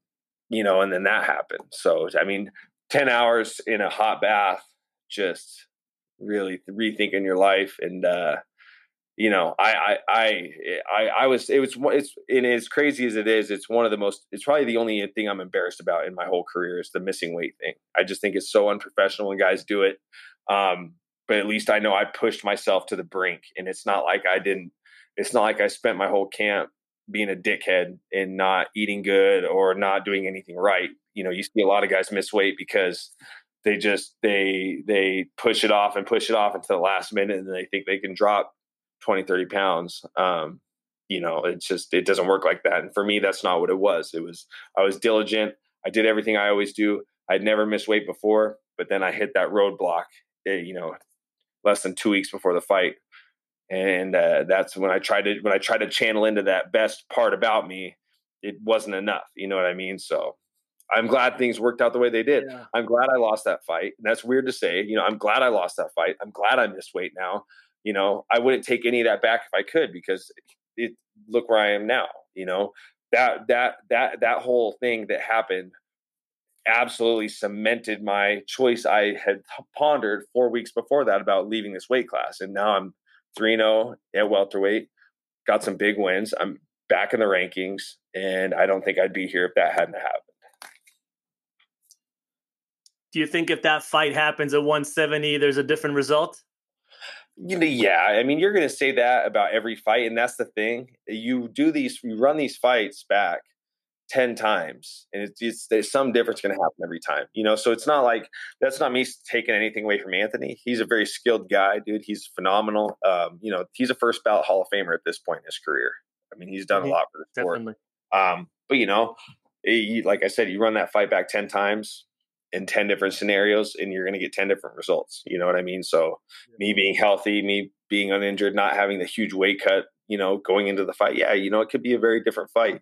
Speaker 3: you know, and then that happened. So I mean, ten hours in a hot bath, just really rethinking your life and. uh you know, I, I, I, I, was, it was, it's, and as crazy as it is, it's one of the most, it's probably the only thing I'm embarrassed about in my whole career is the missing weight thing. I just think it's so unprofessional when guys do it. Um, but at least I know I pushed myself to the brink and it's not like I didn't, it's not like I spent my whole camp being a dickhead and not eating good or not doing anything right. You know, you see a lot of guys miss weight because they just they they push it off and push it off until the last minute and they think they can drop 20 30 pounds um you know it's just it doesn't work like that and for me that's not what it was it was i was diligent i did everything i always do I'd never missed weight before, but then I hit that roadblock, eh, you know, less than two weeks before the fight, and uh, that's when I tried to when I tried to channel into that best part about me. It wasn't enough, you know what I mean? So I'm glad things worked out the way they did. Yeah. I'm glad I lost that fight. And that's weird to say. You know, I'm glad I lost that fight. I'm glad I missed weight now. You know, I wouldn't take any of that back if I could because it look where I am now. You know, that that that that whole thing that happened absolutely cemented my choice I had pondered four weeks before that about leaving this weight class. And now I'm 3 0 at welterweight, got some big wins. I'm back in the rankings, and I don't think I'd be here if that hadn't happened.
Speaker 1: Do you think if that fight happens at 170, there's a different result?
Speaker 3: You know, yeah. I mean, you're going to say that about every fight, and that's the thing. You do these, you run these fights back ten times, and it's, it's there's some difference going to happen every time. You know, so it's not like that's not me taking anything away from Anthony. He's a very skilled guy, dude. He's phenomenal. Um, you know, he's a first ballot Hall of Famer at this point in his career. I mean, he's done a lot for the sport. Um, but you know, he, like I said, you run that fight back ten times in 10 different scenarios and you're going to get 10 different results. You know what I mean? So me being healthy, me being uninjured, not having the huge weight cut, you know, going into the fight. Yeah, you know, it could be a very different fight.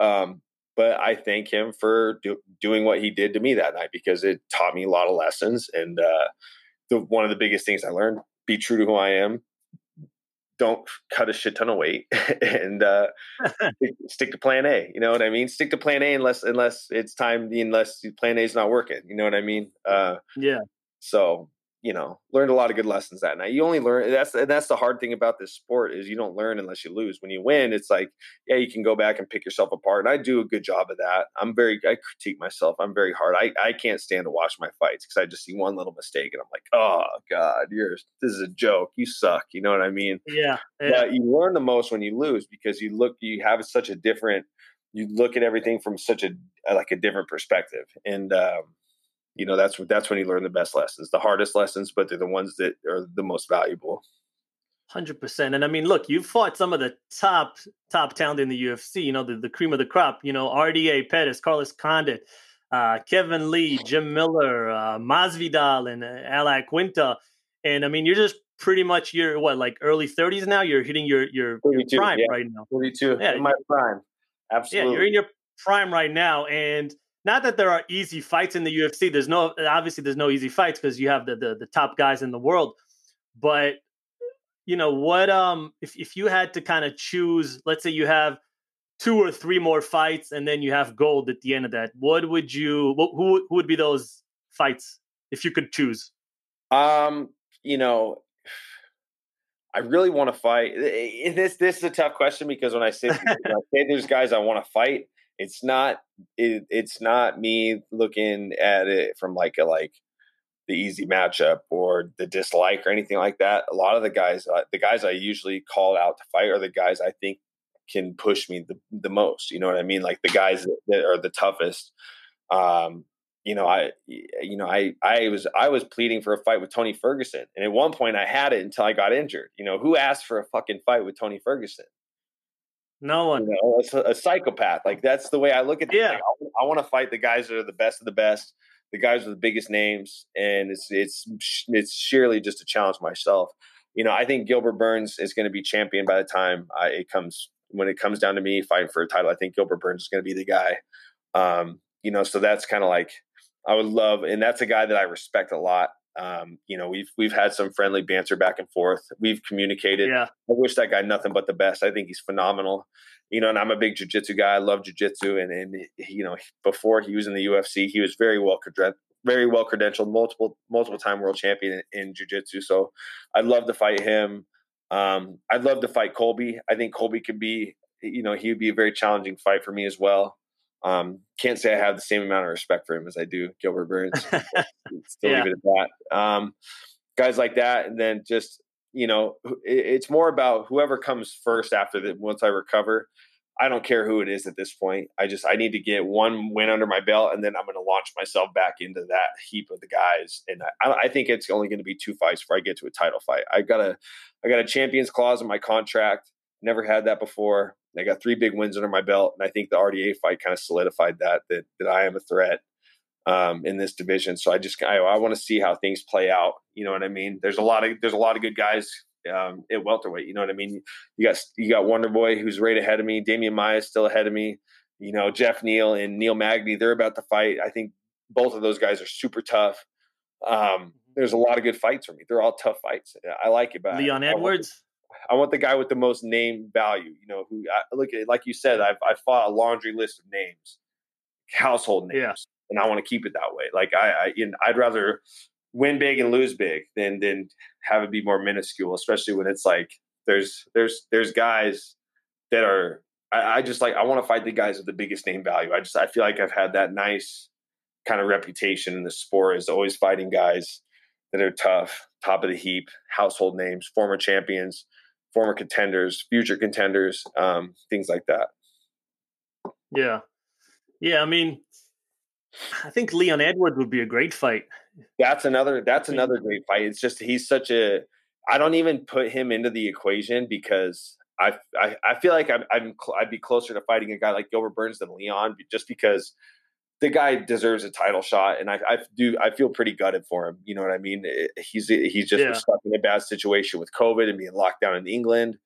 Speaker 3: Um, but I thank him for do, doing what he did to me that night because it taught me a lot of lessons. And uh, the, one of the biggest things I learned: be true to who I am, don't cut a shit ton of weight and uh, stick to plan A. You know what I mean? Stick to plan A unless unless it's time unless plan A is not working. You know what I mean? Uh,
Speaker 1: yeah.
Speaker 3: So you know, learned a lot of good lessons that night. You only learn that's and that's the hard thing about this sport is you don't learn unless you lose. When you win, it's like yeah, you can go back and pick yourself apart. And I do a good job of that. I'm very I critique myself. I'm very hard. I I can't stand to watch my fights because I just see one little mistake and I'm like, oh god, you're this is a joke. You suck. You know what I mean?
Speaker 1: Yeah. yeah.
Speaker 3: But you learn the most when you lose because you look you have such a different you look at everything from such a like a different perspective and. um you know that's that's when you learn the best lessons the hardest lessons but they're the ones that are the most valuable.
Speaker 1: 100% and i mean look you've fought some of the top top talent in the ufc you know the, the cream of the crop you know rda pettis carlos condit uh, kevin lee jim miller uh, masvidal and uh, al iaquinta and i mean you're just pretty much you're what like early 30s now? You're hitting your your, your prime
Speaker 3: yeah.
Speaker 1: right now.
Speaker 3: 42 yeah in my prime. absolutely
Speaker 1: yeah you're in your prime right now and not that there are easy fights in the UFC. There's no obviously there's no easy fights because you have the, the the top guys in the world. But you know what? Um, if if you had to kind of choose, let's say you have two or three more fights, and then you have gold at the end of that. What would you? What, who who would be those fights if you could choose?
Speaker 3: Um, you know, I really want to fight. This this is a tough question because when I say, when I say there's guys I want to fight, it's not it, it's not me looking at it from like a like the easy matchup or the dislike or anything like that. A lot of the guys, uh, the guys I usually call out to fight are the guys I think can push me the, the most. You know what I mean? Like the guys that, are the toughest. Um, you know, I, you know, I, I was, I was pleading for a fight with Tony Ferguson, and at one point I had it until I got injured. You know, who asked for a fucking fight with Tony Ferguson?
Speaker 1: No one.
Speaker 3: You know, a, a, psychopath. Like that's the way I look at it.
Speaker 1: Yeah.
Speaker 3: Like, I, I want to fight the guys that are the best of the best, the guys with the biggest names, and it's it's it's sheerly just to challenge myself. You know, I think Gilbert Burns is going to be champion by the time I, it comes when it comes down to me fighting for a title. I think Gilbert Burns is going to be the guy. Um, you know, so that's kind of like I would love, and that's a guy that I respect a lot. Um, you know, we've we've had some friendly banter back and forth. We've communicated.
Speaker 1: Yeah. I
Speaker 3: wish that guy nothing but the best. I think he's phenomenal. You know, and I'm a big jujitsu guy. I love jujitsu, and and you know, before he was in the UFC, he was very well very well credentialed, multiple multiple time world champion in, in jujitsu. So, I'd love to fight him. Um, I'd love to fight Colby. I think Colby could be, you know, he would be a very challenging fight for me as well. Um, can't say I have the same amount of respect for him as I do Gilbert Burns. Still yeah. leave it at that. Um, guys like that, and then just you know, it, it's more about whoever comes first after that. Once I recover, I don't care who it is at this point. I just I need to get one win under my belt, and then I'm going to launch myself back into that heap of the guys. And I, I think it's only going to be two fights before I get to a title fight. I got a I got a champions clause in my contract. Never had that before. I got three big wins under my belt, and I think the RDA fight kind of solidified that that that I am a threat. um, in this division. So I just I, I want to see how things play out. You know what I mean? There's a lot of there's a lot of good guys um, at welterweight. You know what I mean? You got you got Wonder Boy who's right ahead of me. Demian Maia is still ahead of me. You know Geoff Neal and Neil Magny. They're about to fight. I think both of those guys are super tough. Um, there's a lot of good fights for me. They're all tough fights. I like it. But
Speaker 1: Leon
Speaker 3: I,
Speaker 1: Edwards.
Speaker 3: I I want, the guy with the most name value. You know, who I, look at like you said. I've I fought a laundry list of names, household names, yeah. and I want to keep it that way. Like I, I I'd rather win big and lose big than than have it be more minuscule, especially when it's like there's there's there's guys that are I, I just like I want to fight the guys with the biggest name value. I just I feel like I've had that nice kind of reputation in the sport is always fighting guys that are tough, top of the heap, household names, former champions, former contenders, future contenders, um, things like that.
Speaker 1: Yeah. Yeah. I mean, I think Leon Edwards would be a great fight.
Speaker 3: That's another, that's another great fight. It's just, he's such a, I don't even put him into the equation because I, I, I feel like I'm, I'm, I'd be closer to fighting a guy like Gilbert Burns than Leon just because the guy deserves a title shot, and I, I, do. I feel pretty gutted for him. You know what I mean? He's he's just yeah. stuck in a bad situation with COVID and being locked down in England.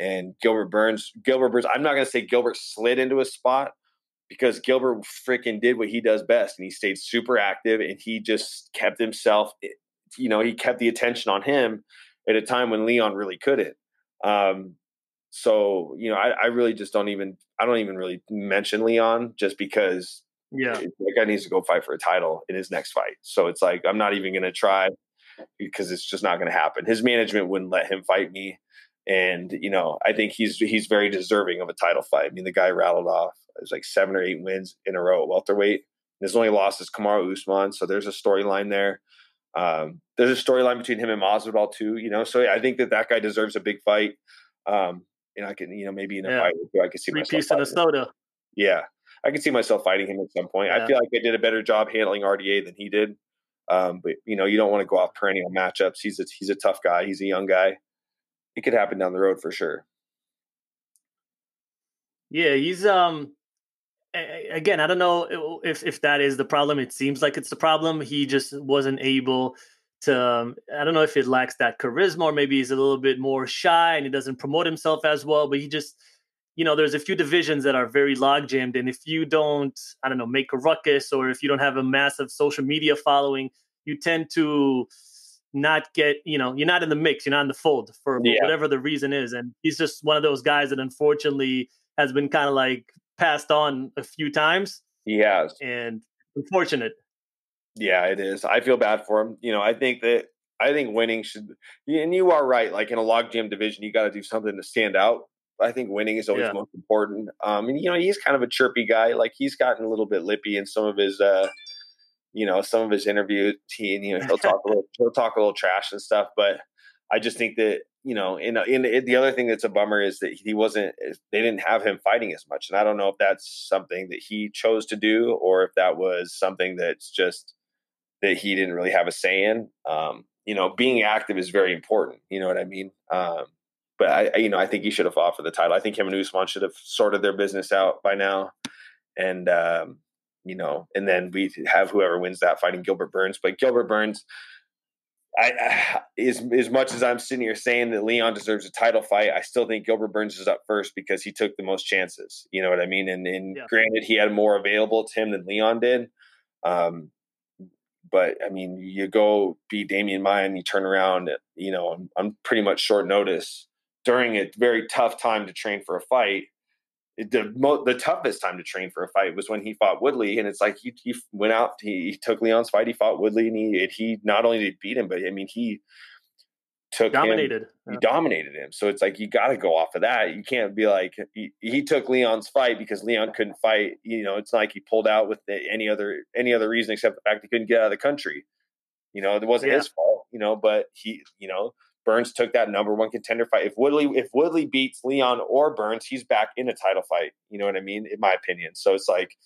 Speaker 3: And Gilbert Burns, Gilbert Burns. I'm not going to say Gilbert slid into a spot because Gilbert freaking did what he does best, and he stayed super active, and he just kept himself. Eh, you know, he kept the attention on him at a time when Leon really couldn't. Um, so you know, I, I really just don't even. I don't even really mention Leon just because
Speaker 1: yeah. That
Speaker 3: guy needs to go fight for a title in his next fight. So it's like, I'm not even going to try because it's just not going to happen. His management wouldn't let him fight me. And, you know, I think he's, he's very deserving of a title fight. I mean, the guy rattled off, it was like seven or eight wins in a row at welterweight. His only loss is Kamaru Usman. So there's a storyline there. Um, there's a storyline between him and Masvidal too, you know. So I think that that guy deserves a big fight. Um, and I can, you know, maybe in a yeah. fight, I can see
Speaker 1: Three piece of the soda.
Speaker 3: Yeah, I can see myself fighting him at some point. Yeah. I feel like I did a better job handling RDA than he did. Um, but you know, you don't want to go off perennial matchups. He's a he's a tough guy. He's a young guy. It could happen down the road for sure.
Speaker 1: Yeah, he's um again, I don't know if if that is the problem. It seems like it's the problem. He just wasn't able to. Um, I don't know if it lacks that charisma, or maybe he's a little bit more shy and he doesn't promote himself as well. But he just you know, there's a few divisions that are very log jammed. And if you don't, I don't know, make a ruckus or if you don't have a massive social media following, you tend to not get, you know, you're not in the mix, you're not in the fold for yeah. whatever the reason is. And he's just one of those guys that unfortunately has been kind of like passed on a few times.
Speaker 3: He has.
Speaker 1: And unfortunate.
Speaker 3: Yeah, it is. I feel bad for him. You know, I think that I think winning should, and you are right. Like in a log jam division, you got to do something to stand out. I think winning is always yeah. most important. Um, and you know, he's kind of a chirpy guy. Like he's gotten a little bit lippy in some of his, uh, you know, some of his interviews. He, you know, he'll talk a little, he'll talk a little trash and stuff. But I just think that you know, in, in the other thing that's a bummer is that he wasn't. They didn't have him fighting as much, and I don't know if that's something that he chose to do or if that was something that's just that he didn't really have a say in. Um, you know, being active is very important. You know what I mean? Um, but I, you know, I think he should have fought for the title. I think him and Usman should have sorted their business out by now, and um, you know, and then we have whoever wins that fighting Gilbert Burns. But Gilbert Burns, I, I as as much as I'm sitting here saying that Leon deserves a title fight, I still think Gilbert Burns is up first because he took the most chances. You know what I mean? And, and yeah. granted, he had more available to him than Leon did. Um, but I mean, you go beat Demian Maia and you turn around, you know, I'm pretty much short notice during a very tough time to train for a fight. The mo- the toughest time to train for a fight was when he fought Woodley, and it's like he, he went out, he, he took Leon's fight, he fought Woodley, and he he not only did beat him, but I mean he took
Speaker 1: dominated.
Speaker 3: Him, he dominated him. So it's like you got to go off of that. You can't be like he, he, took Leon's fight because Leon couldn't fight. You know, it's not like he pulled out with the, any other any other reason except the fact he couldn't get out of the country. You know, it wasn't yeah. his fault. You know, but he, you know, Burns took that number one contender fight. If Woodley if Woodley beats Leon or Burns, he's back in a title fight. You know what I mean? In my opinion. So it's like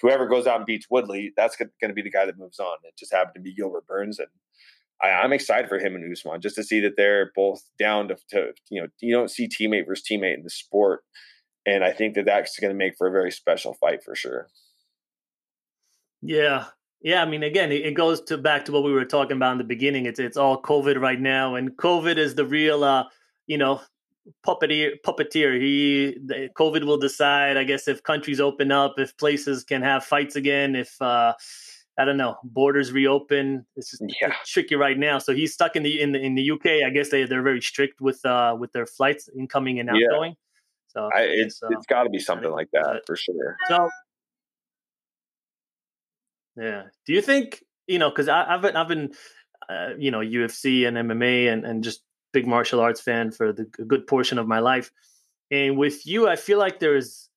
Speaker 3: whoever goes out and beats Woodley, that's going to be the guy that moves on. It just happened to be Gilbert Burns, and I, am excited for him and Usman just to see that they're both down to, to you know you don't see teammate versus teammate in the sport, and I think that that's going to make for a very special fight for sure.
Speaker 1: Yeah, Yeah, I mean, again, it, goes to back to what we were talking about in the beginning. It's it's all COVID right now, and COVID is the real, uh, you know, puppeteer. Puppeteer. He COVID will decide, I guess, if countries open up, if places can have fights again, if uh, I don't know, borders reopen. It's just
Speaker 3: yeah.
Speaker 1: tricky right now. So he's stuck in the in the in the UK. I guess they they're very strict with uh with their flights incoming and outgoing. Yeah.
Speaker 3: So I, it's uh, it's got to be something like that for sure.
Speaker 1: So yeah, do you think you know? Because I've been I've been uh, you know UFC and MMA and and just big martial arts fan for the a good portion of my life. And with you, I feel like there's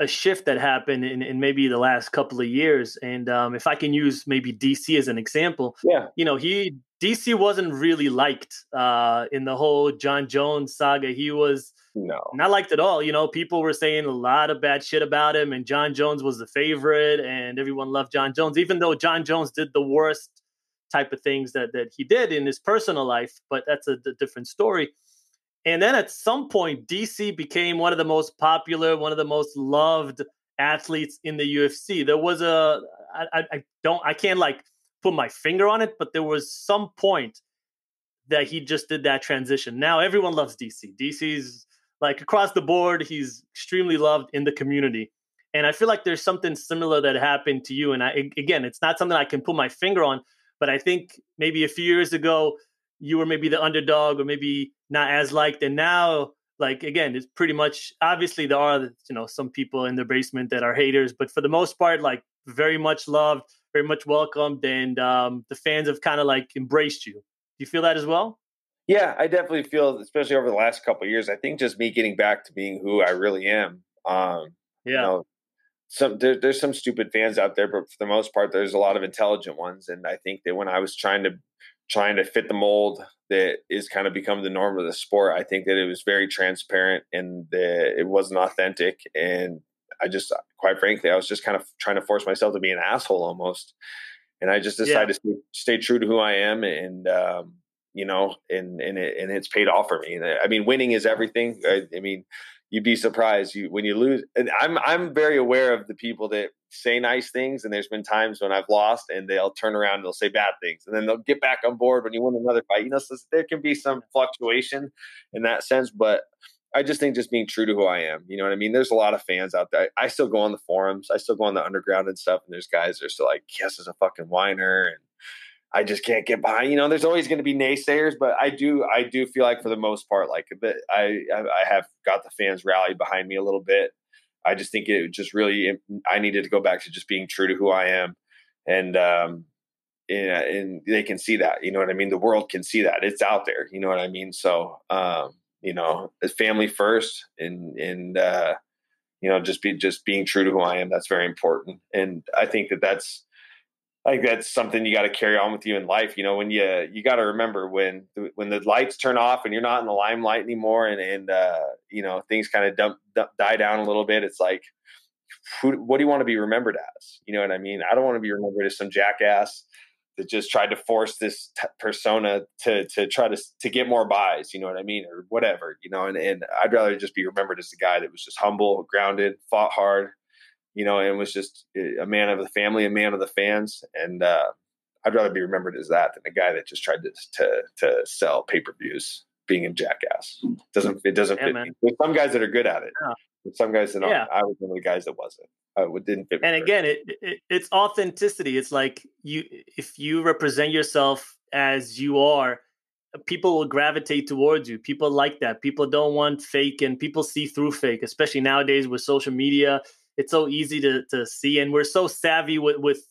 Speaker 1: a shift that happened in, in maybe the last couple of years. And um, if I can use maybe DC as an example,
Speaker 3: yeah,
Speaker 1: you know, he DC wasn't really liked uh, in the whole Jon Jones saga. He was
Speaker 3: no
Speaker 1: not liked at all. You know, people were saying a lot of bad shit about him, and Jon Jones was the favorite, and everyone loved Jon Jones, even though Jon Jones did the worst type of things that that he did in his personal life. But that's a, a different story. And then at some point, DC became one of the most popular, one of the most loved athletes in the UFC. There was a I, I don't I can't like put my finger on it, but there was some point that he just did that transition. Now everyone loves DC. DC's like across the board, he's extremely loved in the community. And I feel like there's something similar that happened to you. And I again, it's not something I can put my finger on, but I think maybe a few years ago you were maybe the underdog or maybe not as liked. And now, like again, it's pretty much obviously there are you know some people in the basement that are haters, but for the most part, like very much loved, very much welcomed, and um, the fans have kind of like embraced you. Do you feel that as well?
Speaker 3: Yeah, I definitely feel, especially over the last couple years. I think just me getting back to being who I really am. Um,
Speaker 1: yeah. You know,
Speaker 3: some there, there's some stupid fans out there, but for the most part, there's a lot of intelligent ones. And I think that when I was trying to trying to fit the mold that is kind of become the norm of the sport, I think that it was very transparent and that it wasn't authentic. And I just, quite frankly, I was just kind of trying to force myself to be an asshole almost. And I just decided yeah. to stay, stay, true to who I am. And, um, you know, and, and, it, and it's paid off for me. I mean, winning is everything. I, I mean, you'd be surprised you when you lose. And I'm I'm very aware of the people that say nice things, and there's been times when I've lost, and they'll turn around and they'll say bad things, and then they'll get back on board when you win another fight. You know, so there can be some fluctuation in that sense, but. I just think just being true to who I am. You know what I mean? There's a lot of fans out there. I still go on the forums. I still go on the underground and stuff. And there's guys that are still like, Chiesa is a fucking whiner. And I just can't get behind. You know, there's always going to be naysayers, but I do, I do feel like for the most part, like I, I have got the fans rallied behind me a little bit. I just think it just really, I needed to go back to just being true to who I am, and um, and, and they can see that. You know what I mean? The world can see that it's out there. You know what I mean? So, um, you know, family first, and and uh, you know, just be just being true to who I am. That's very important, and I think that that's Think that's something you got to carry on with you in life. You know, when you you got to remember when when the lights turn off and you're not in the limelight anymore, and and uh, you know things kind of dump, dump, die down a little bit. It's like, who, what do you want to be remembered as? You know what I mean? I don't want to be remembered as some jackass that just tried to force this t- persona to to try to to get more buys. You know what I mean, or whatever. You know, and and I'd rather just be remembered as the guy that was just humble, grounded, fought hard, you know, and was just a man of the family, a man of the fans, and uh, I'd rather be remembered as that than a guy that just tried to to, to sell pay per views, being a jackass. Doesn't it doesn't yeah, fit man. me. There's some guys that are good at it. Yeah. some guys that aren't. yeah. I was one of the guys that wasn't. I didn't fit.
Speaker 1: And again, it, it, it's authenticity. It's like you if you represent yourself as you are, people will gravitate towards you. People like that. People don't want fake, and people see through fake, especially nowadays with social media it's so easy to to see and we're so savvy with with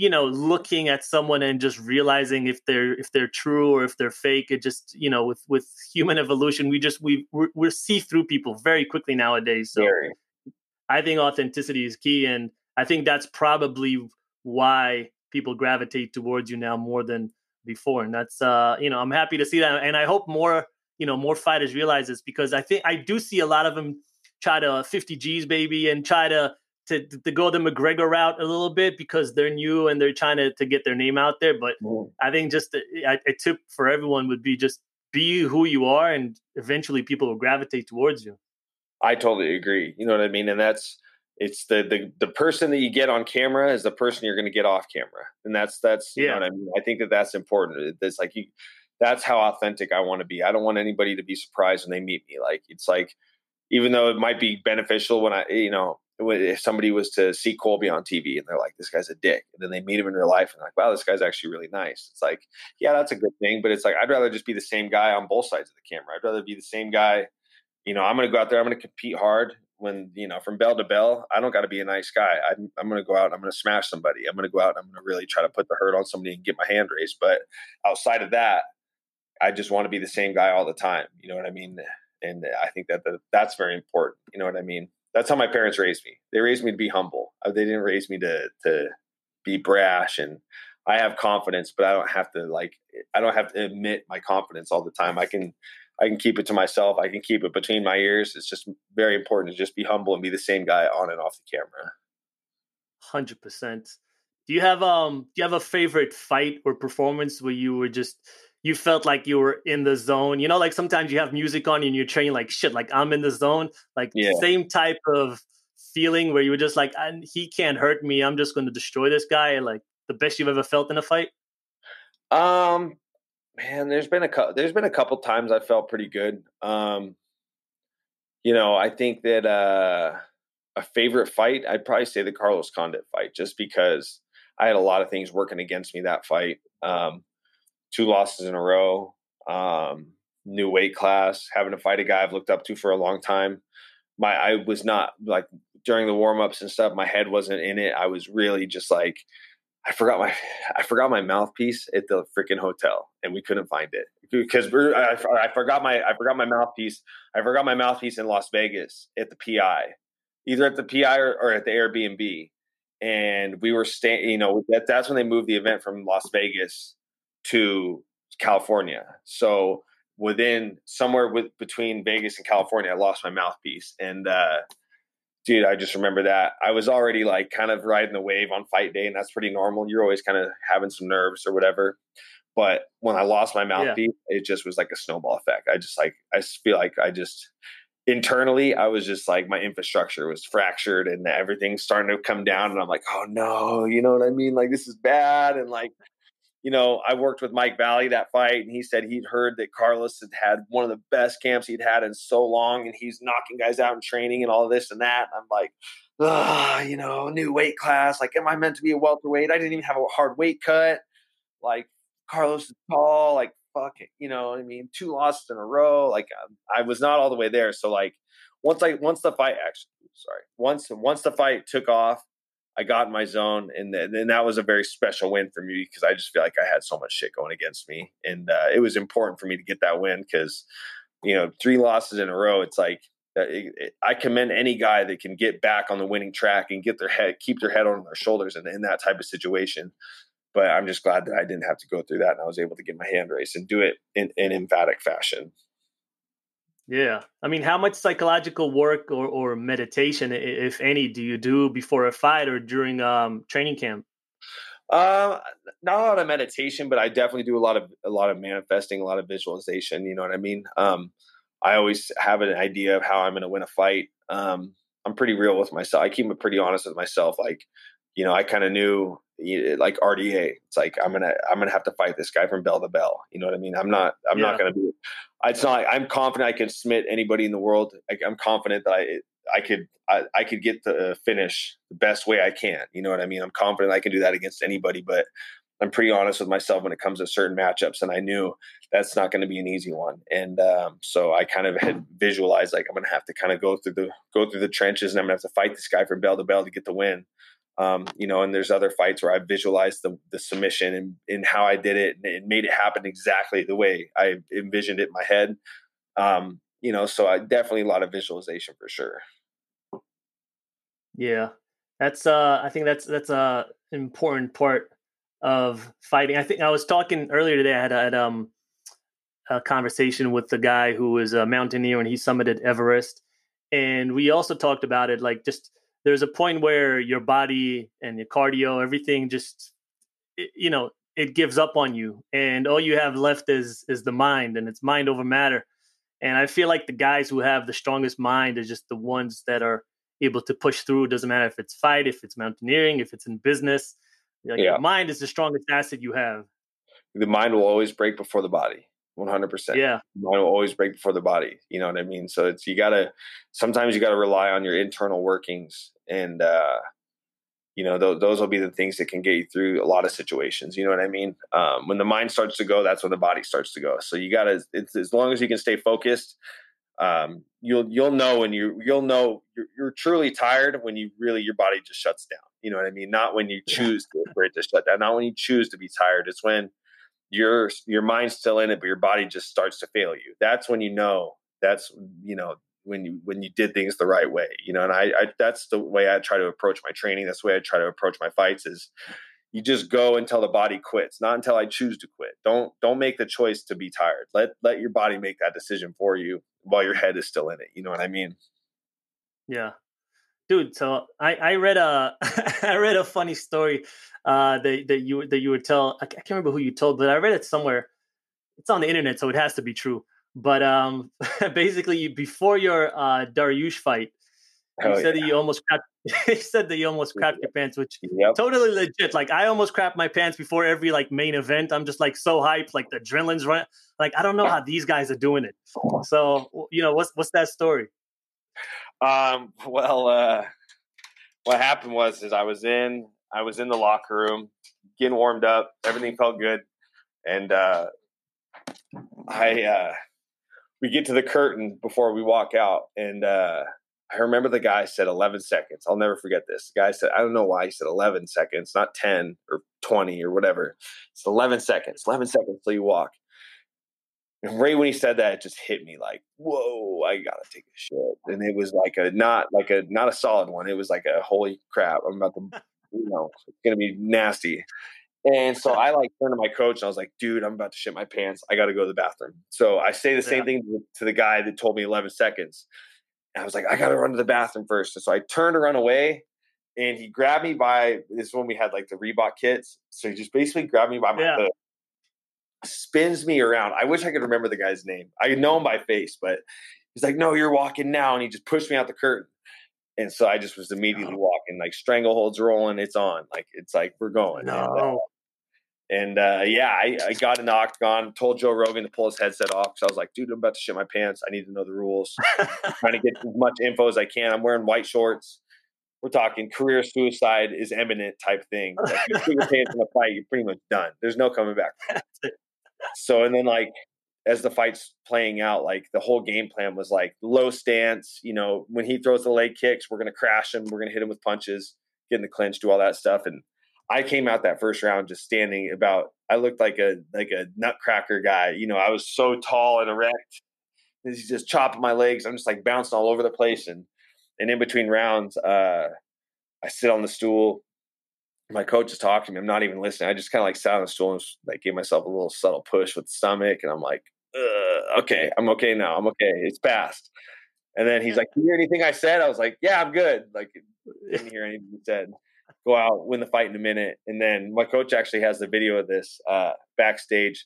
Speaker 1: you know looking at someone and just realizing if they're if they're true or if they're fake it just you know with with human evolution we just we we're, we're see through people very quickly nowadays so very. i think authenticity is key and i think that's probably why people gravitate towards you now more than before and that's uh you know i'm happy to see that and i hope more you know more fighters realize this because i think i do see a lot of them try to 50 G's baby and try to to, to go the McGregor route a little bit because they're new and they're trying to, to get their name out there. But mm. I think just a, a tip for everyone would be just be who you are, and eventually people will gravitate towards you.
Speaker 3: I totally agree. You know what I mean? And that's it's the the the person that you get on camera is the person you're going to get off camera, and that's that's you
Speaker 1: Yeah.
Speaker 3: know what I mean. I think that that's important. It's like you, that's how authentic I want to be. I don't want anybody to be surprised when they meet me. Like it's like even though it might be beneficial when I you know if somebody was to see Colby on TV and they're like this guy's a dick, and then they meet him in real life and like wow this guy's actually really nice. It's like yeah that's a good thing, but it's like I'd rather just be the same guy on both sides of the camera. I'd rather be the same guy. You know, I'm going to go out there. I'm going to compete hard when you know from bell to bell i don't got to be a nice guy i'm, I'm going to go out and i'm going to smash somebody i'm going to go out and i'm going to really try to put the hurt on somebody and get my hand raised but outside of that i just want to be the same guy all the time you know what i mean and i think that the, that's very important you know what i mean that's how my parents raised me they raised me to be humble Uh, they didn't raise me to to be brash and i have confidence but i don't have to like i don't have to admit my confidence all the time i can I can keep it to myself. I can keep it between my ears. It's just very important to just be humble and be the same guy on and off the camera.
Speaker 1: Hundred percent. Do you have um? Do you have a favorite fight or performance where you were just you felt like you were in the zone? You know, like sometimes you have music on and you're training like shit. Like I'm in the zone. Like
Speaker 3: Yeah.
Speaker 1: same type of feeling where you were just like, he can't hurt me. I'm just going to destroy this guy. Like the best you've ever felt in a fight.
Speaker 3: Um, man, there's been a couple. There's been a couple times I felt pretty good. Um, you know, I think that uh, a favorite fight, I'd probably say the Carlos Condit fight, just because I had a lot of things working against me that fight. Um, two losses in a row, um, new weight class, having to fight a guy I've looked up to for a long time. My, I was not like during the warm ups and stuff. My head wasn't in it. I was really just like, I forgot my I forgot my mouthpiece at the freaking hotel, and we couldn't find it because I, I forgot my I forgot my mouthpiece. I forgot my mouthpiece in Las Vegas at the PI, either at the PI or, or at the Airbnb. And we were staying. You know, that, that's when they moved the event from Las Vegas to California. So within somewhere with between Vegas and California, I lost my mouthpiece, and uh, dude, I just remember that I was already like kind of riding the wave on fight day, and that's pretty normal. You're always kind of having some nerves or whatever. But when I lost my mouthpiece, it just was like a snowball effect. I just like I feel like I just internally I was just like my infrastructure was fractured and everything's starting to come down, and I'm like, oh no, you know what I mean? Like this is bad, and like you know, I worked with Mike Valle that fight, and he said he'd heard that Carlos had had one of the best camps he'd had in so long, and he's knocking guys out in training and all this and that. I'm like, you know, new weight class. Like, am I meant to be a welterweight? I didn't even have a hard weight cut. Like, Carlos is tall. Like, fuck it, you know. I mean, two losses in a row. Like, um, I was not all the way there. So, like, once I once the fight actually, sorry, once once the fight took off. I got in my zone, and then that was a very special win for me because I just feel like I had so much shit going against me, and uh, it was important for me to get that win because, you know, three losses in a row. It's like uh, I commend any guy that can get back on the winning track and get their head, keep their head on their shoulders, in, in that type of situation. But I'm just glad that I didn't have to go through that, and I was able to get my hand raised and do it in in emphatic fashion.
Speaker 1: Yeah. I mean, how much psychological work or, or meditation, if any, do you do before a fight or during um, training camp?
Speaker 3: Uh, not a lot of meditation, but I definitely do a lot of a lot of manifesting, a lot of visualization. You know what I mean? Um, I always have an idea of how I'm going to win a fight. Um, I'm pretty real with myself. I keep it pretty honest with myself. Like, you know, I kind of knew, you- like RDA. It's like I'm gonna I'm gonna have to fight this guy from bell to bell. You know what I mean? I'm not I'm
Speaker 1: Yeah.
Speaker 3: not gonna be. It's not. I'm confident I can submit anybody in the world. I, I'm confident that I I could I, I could get the finish the best way I can. You know what I mean? I'm confident I can do that against anybody, but I'm pretty honest with myself when it comes to certain matchups, and I knew that's not going to be an easy one. And um, so I kind of had visualized like I'm going to have to kind of go through the go through the trenches, and I'm going to have to fight this guy from bell to bell to get the win. Um, you know, and there's other fights where I visualized the, the submission and, and how I did it, and it made it happen exactly the way I envisioned it in my head. Um, you know, so I definitely a lot of visualization for sure.
Speaker 1: Yeah, that's uh, I think that's that's a important part of fighting. I think I was talking earlier today. I had, I had um a conversation with the guy who was a mountaineer and he summited Everest, and we also talked about it. Like, just there's a point where your body and your cardio, everything, just you know, it gives up on you, and all you have left is is the mind, and it's mind over matter. And I feel like the guys who have the strongest mind are just the ones that are able to push through. It doesn't matter if it's fight, if it's mountaineering, if it's in business. Like
Speaker 3: Yeah.
Speaker 1: your mind is the strongest asset you have.
Speaker 3: The mind will always break before the body. One hundred percent.
Speaker 1: Yeah.
Speaker 3: Mind will always break before the body. You know what I mean? So it's you gotta sometimes you gotta rely on your internal workings and uh you know those, those will be the things that can get you through a lot of situations you know what i mean um, when the mind starts to go that's when the body starts to go so you gotta it's, as long as you can stay focused um, you'll you'll know when you you'll know you're, you're truly tired when you really your body just shuts down you know what i mean not when you choose to, for it to shut down not when you choose to be tired it's when your your mind's still in it but your body just starts to fail you. That's when you know that's you know when you when you did things the right way you know and I, I that's the way i try to approach my training that's the way i try to approach my fights is you just go until the body quits not until i choose to quit. Don't don't make the choice to be tired. Let let your body make that decision for you while your head is still in it you know what i mean?
Speaker 1: Yeah. Dude, so I, I read a I read a funny story uh that, that you that you would tell I can't remember who you told, but I read it somewhere. It's on the internet, so it has to be true. But um basically before your uh Dariush fight, you
Speaker 3: Oh,
Speaker 1: said
Speaker 3: yeah.
Speaker 1: that you almost crapped you said that you almost crapped your pants, which
Speaker 3: yep
Speaker 1: totally legit. Like I almost crap my pants before every like main event. I'm just like so hyped, like the adrenaline's running. Like I don't know how these guys are doing it. So you know what's what's that story?
Speaker 3: Um, well, uh, what happened was is I was in I was in the locker room getting warmed up. Everything felt good, and uh, I uh, we get to the curtain before we walk out, and uh, I remember the guy said 11 seconds. I'll never forget this. The guy said I don't know why he said 11 seconds, not 10 or 20 or whatever. It's 11 seconds. 11 seconds till you walk. And right when he said that, it just hit me like, whoa, I gotta take a shit. And it was like a not like a not a solid one. It was like a holy crap. I'm about to, you know, it's gonna be nasty. And so I like turned to my coach and I was like, dude, I'm about to shit my pants. I gotta go to the bathroom. So I say the same
Speaker 1: Yeah.
Speaker 3: thing to- the guy that told me 11 seconds. And I was like, I gotta run to the bathroom first. And so I turned to run away. And he grabbed me by this is when we had like the Reebok kits. So he just basically grabbed me by my
Speaker 1: Yeah.
Speaker 3: hood spins me around. I wish I could remember the guy's name. I know him by face, but he's like, "No, you're walking now," and he just pushed me out the curtain. And so I just was immediately walking, like strangleholds rolling. It's on, like it's like we're going. And, uh,
Speaker 1: No.
Speaker 3: and uh, yeah, I, I got in the octagon, told Joe Rogan to pull his headset off because I was like, dude, I'm about to shit my pants. I need to know the rules. trying to get as much info as I can. I'm wearing white shorts. We're talking career suicide is imminent type thing. Like you shit your pants in a fight, you're pretty much done. There's no coming back. So and then like as the fight's playing out, like the whole game plan was like low stance. You know, when he throws the leg kicks, we're gonna crash him. We're gonna hit him with punches, get in the clinch, do all that stuff. And I came out that first round just standing about. I looked like a like a nutcracker guy. You know, I was so tall and erect. And He's just chopping my legs. I'm just like bouncing all over the place. And and in between rounds, uh, I sit on the stool. My coach is talking to me. I'm not even listening. I just kind of like sat on the stool and like gave myself a little subtle push with the stomach. And I'm like, Ugh, okay, I'm okay now. I'm okay. It's passed. And then he's like, "You hear anything I said?" I was like, "Yeah, I'm good." Like, didn't hear anything he said. Go out, win the fight in a minute, and then my coach actually has the video of this uh, backstage.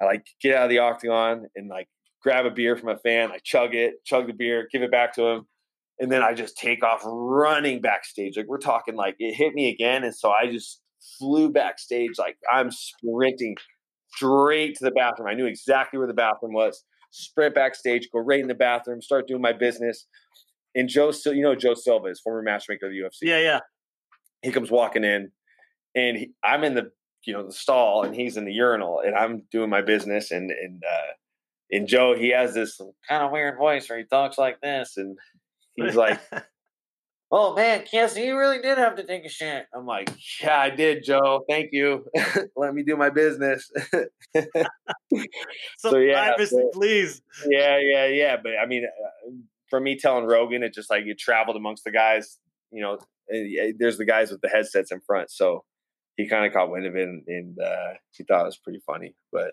Speaker 3: I like get out of the octagon and like grab a beer from a fan. I chug it, chug the beer, give it back to him, and then I just take off running backstage. Like we're talking like it hit me again, and so I just flew backstage like I'm sprinting straight to the bathroom. I knew exactly where the bathroom was. Sprint backstage, go right in the bathroom, start doing my business. And Joe, you know Joe Silva is former matchmaker of the UFC
Speaker 1: Yeah, yeah.
Speaker 3: he comes walking in and he, i'm in the you know the stall and he's in the urinal and i'm doing my business and and uh and joe he has this kind of weird voice where he talks like this and he's like oh man Cassie, you really did have to take a shit. I'm like yeah i did joe. Thank you. Let me do my business.
Speaker 1: So,
Speaker 3: So, yeah,
Speaker 1: privacy,
Speaker 3: so-
Speaker 1: please.
Speaker 3: yeah yeah yeah but i mean uh, for me telling rogan it just like it traveled amongst the guys you know uh, there's the guys with the headsets in front so he kind of caught wind of it and, and uh, he thought it was pretty funny but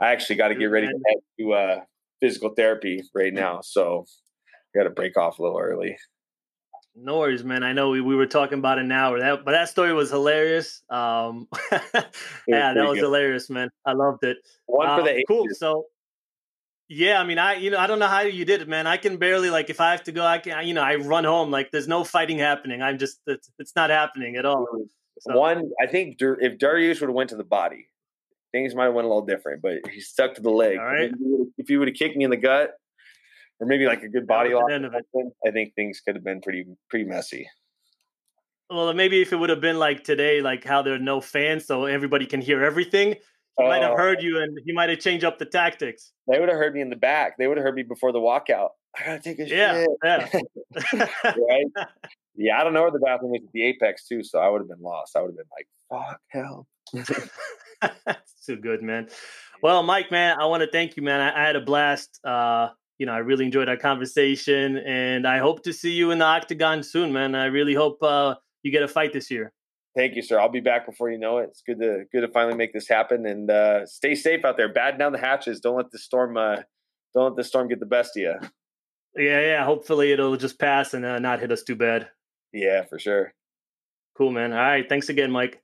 Speaker 3: i actually got to get ready to head to uh, physical therapy right now so got to break off a little early
Speaker 1: No worries, man. I know we, we were talking about an hour, that, but that story was hilarious. Um, yeah, that was
Speaker 3: good.
Speaker 1: hilarious, man. I loved it.
Speaker 3: one for
Speaker 1: Um,
Speaker 3: the
Speaker 1: cool. So, Yeah, I mean, I you know I don't know how you did it, man. I can barely like if I have to go, I can you know I run home like there's no fighting happening. I'm just it's, it's not happening at all.
Speaker 3: So. One, I think if Dariush would have went to the body, things might have went a little different. But he stuck to the leg.
Speaker 1: All right.
Speaker 3: If he would have kicked me in the gut, or maybe like a good body lock, I think things could have been pretty pretty messy.
Speaker 1: Well, maybe if it would have been like today, like how there are no fans, so everybody can hear everything. He might have oh. heard you, and he might have changed up the tactics.
Speaker 3: They would have heard me in the back. They would have heard me before the walkout. I gotta take a
Speaker 1: yeah,
Speaker 3: shit.
Speaker 1: Yeah,
Speaker 3: right. Yeah, I don't know where the bathroom is at the Apex too, so I would have been lost. I would have been like, "Fuck, hell."
Speaker 1: That's too good, man. Well, Mike, man, I want to thank you, man. I, I had a blast. Uh, you know, I really enjoyed our conversation, and I hope to see you in the octagon soon, man. I really hope uh, you get a fight this year.
Speaker 3: Thank you, sir. I'll be back before you know it. It's good to good to finally make this happen, and uh, stay safe out there. Batten down the hatches. Don't let the storm. Uh, don't let the storm get the best of you.
Speaker 1: Yeah, yeah. Hopefully, it'll just pass and uh, not hit us too bad.
Speaker 3: Yeah, for sure.
Speaker 1: Cool, man. All right. Thanks again, Mike.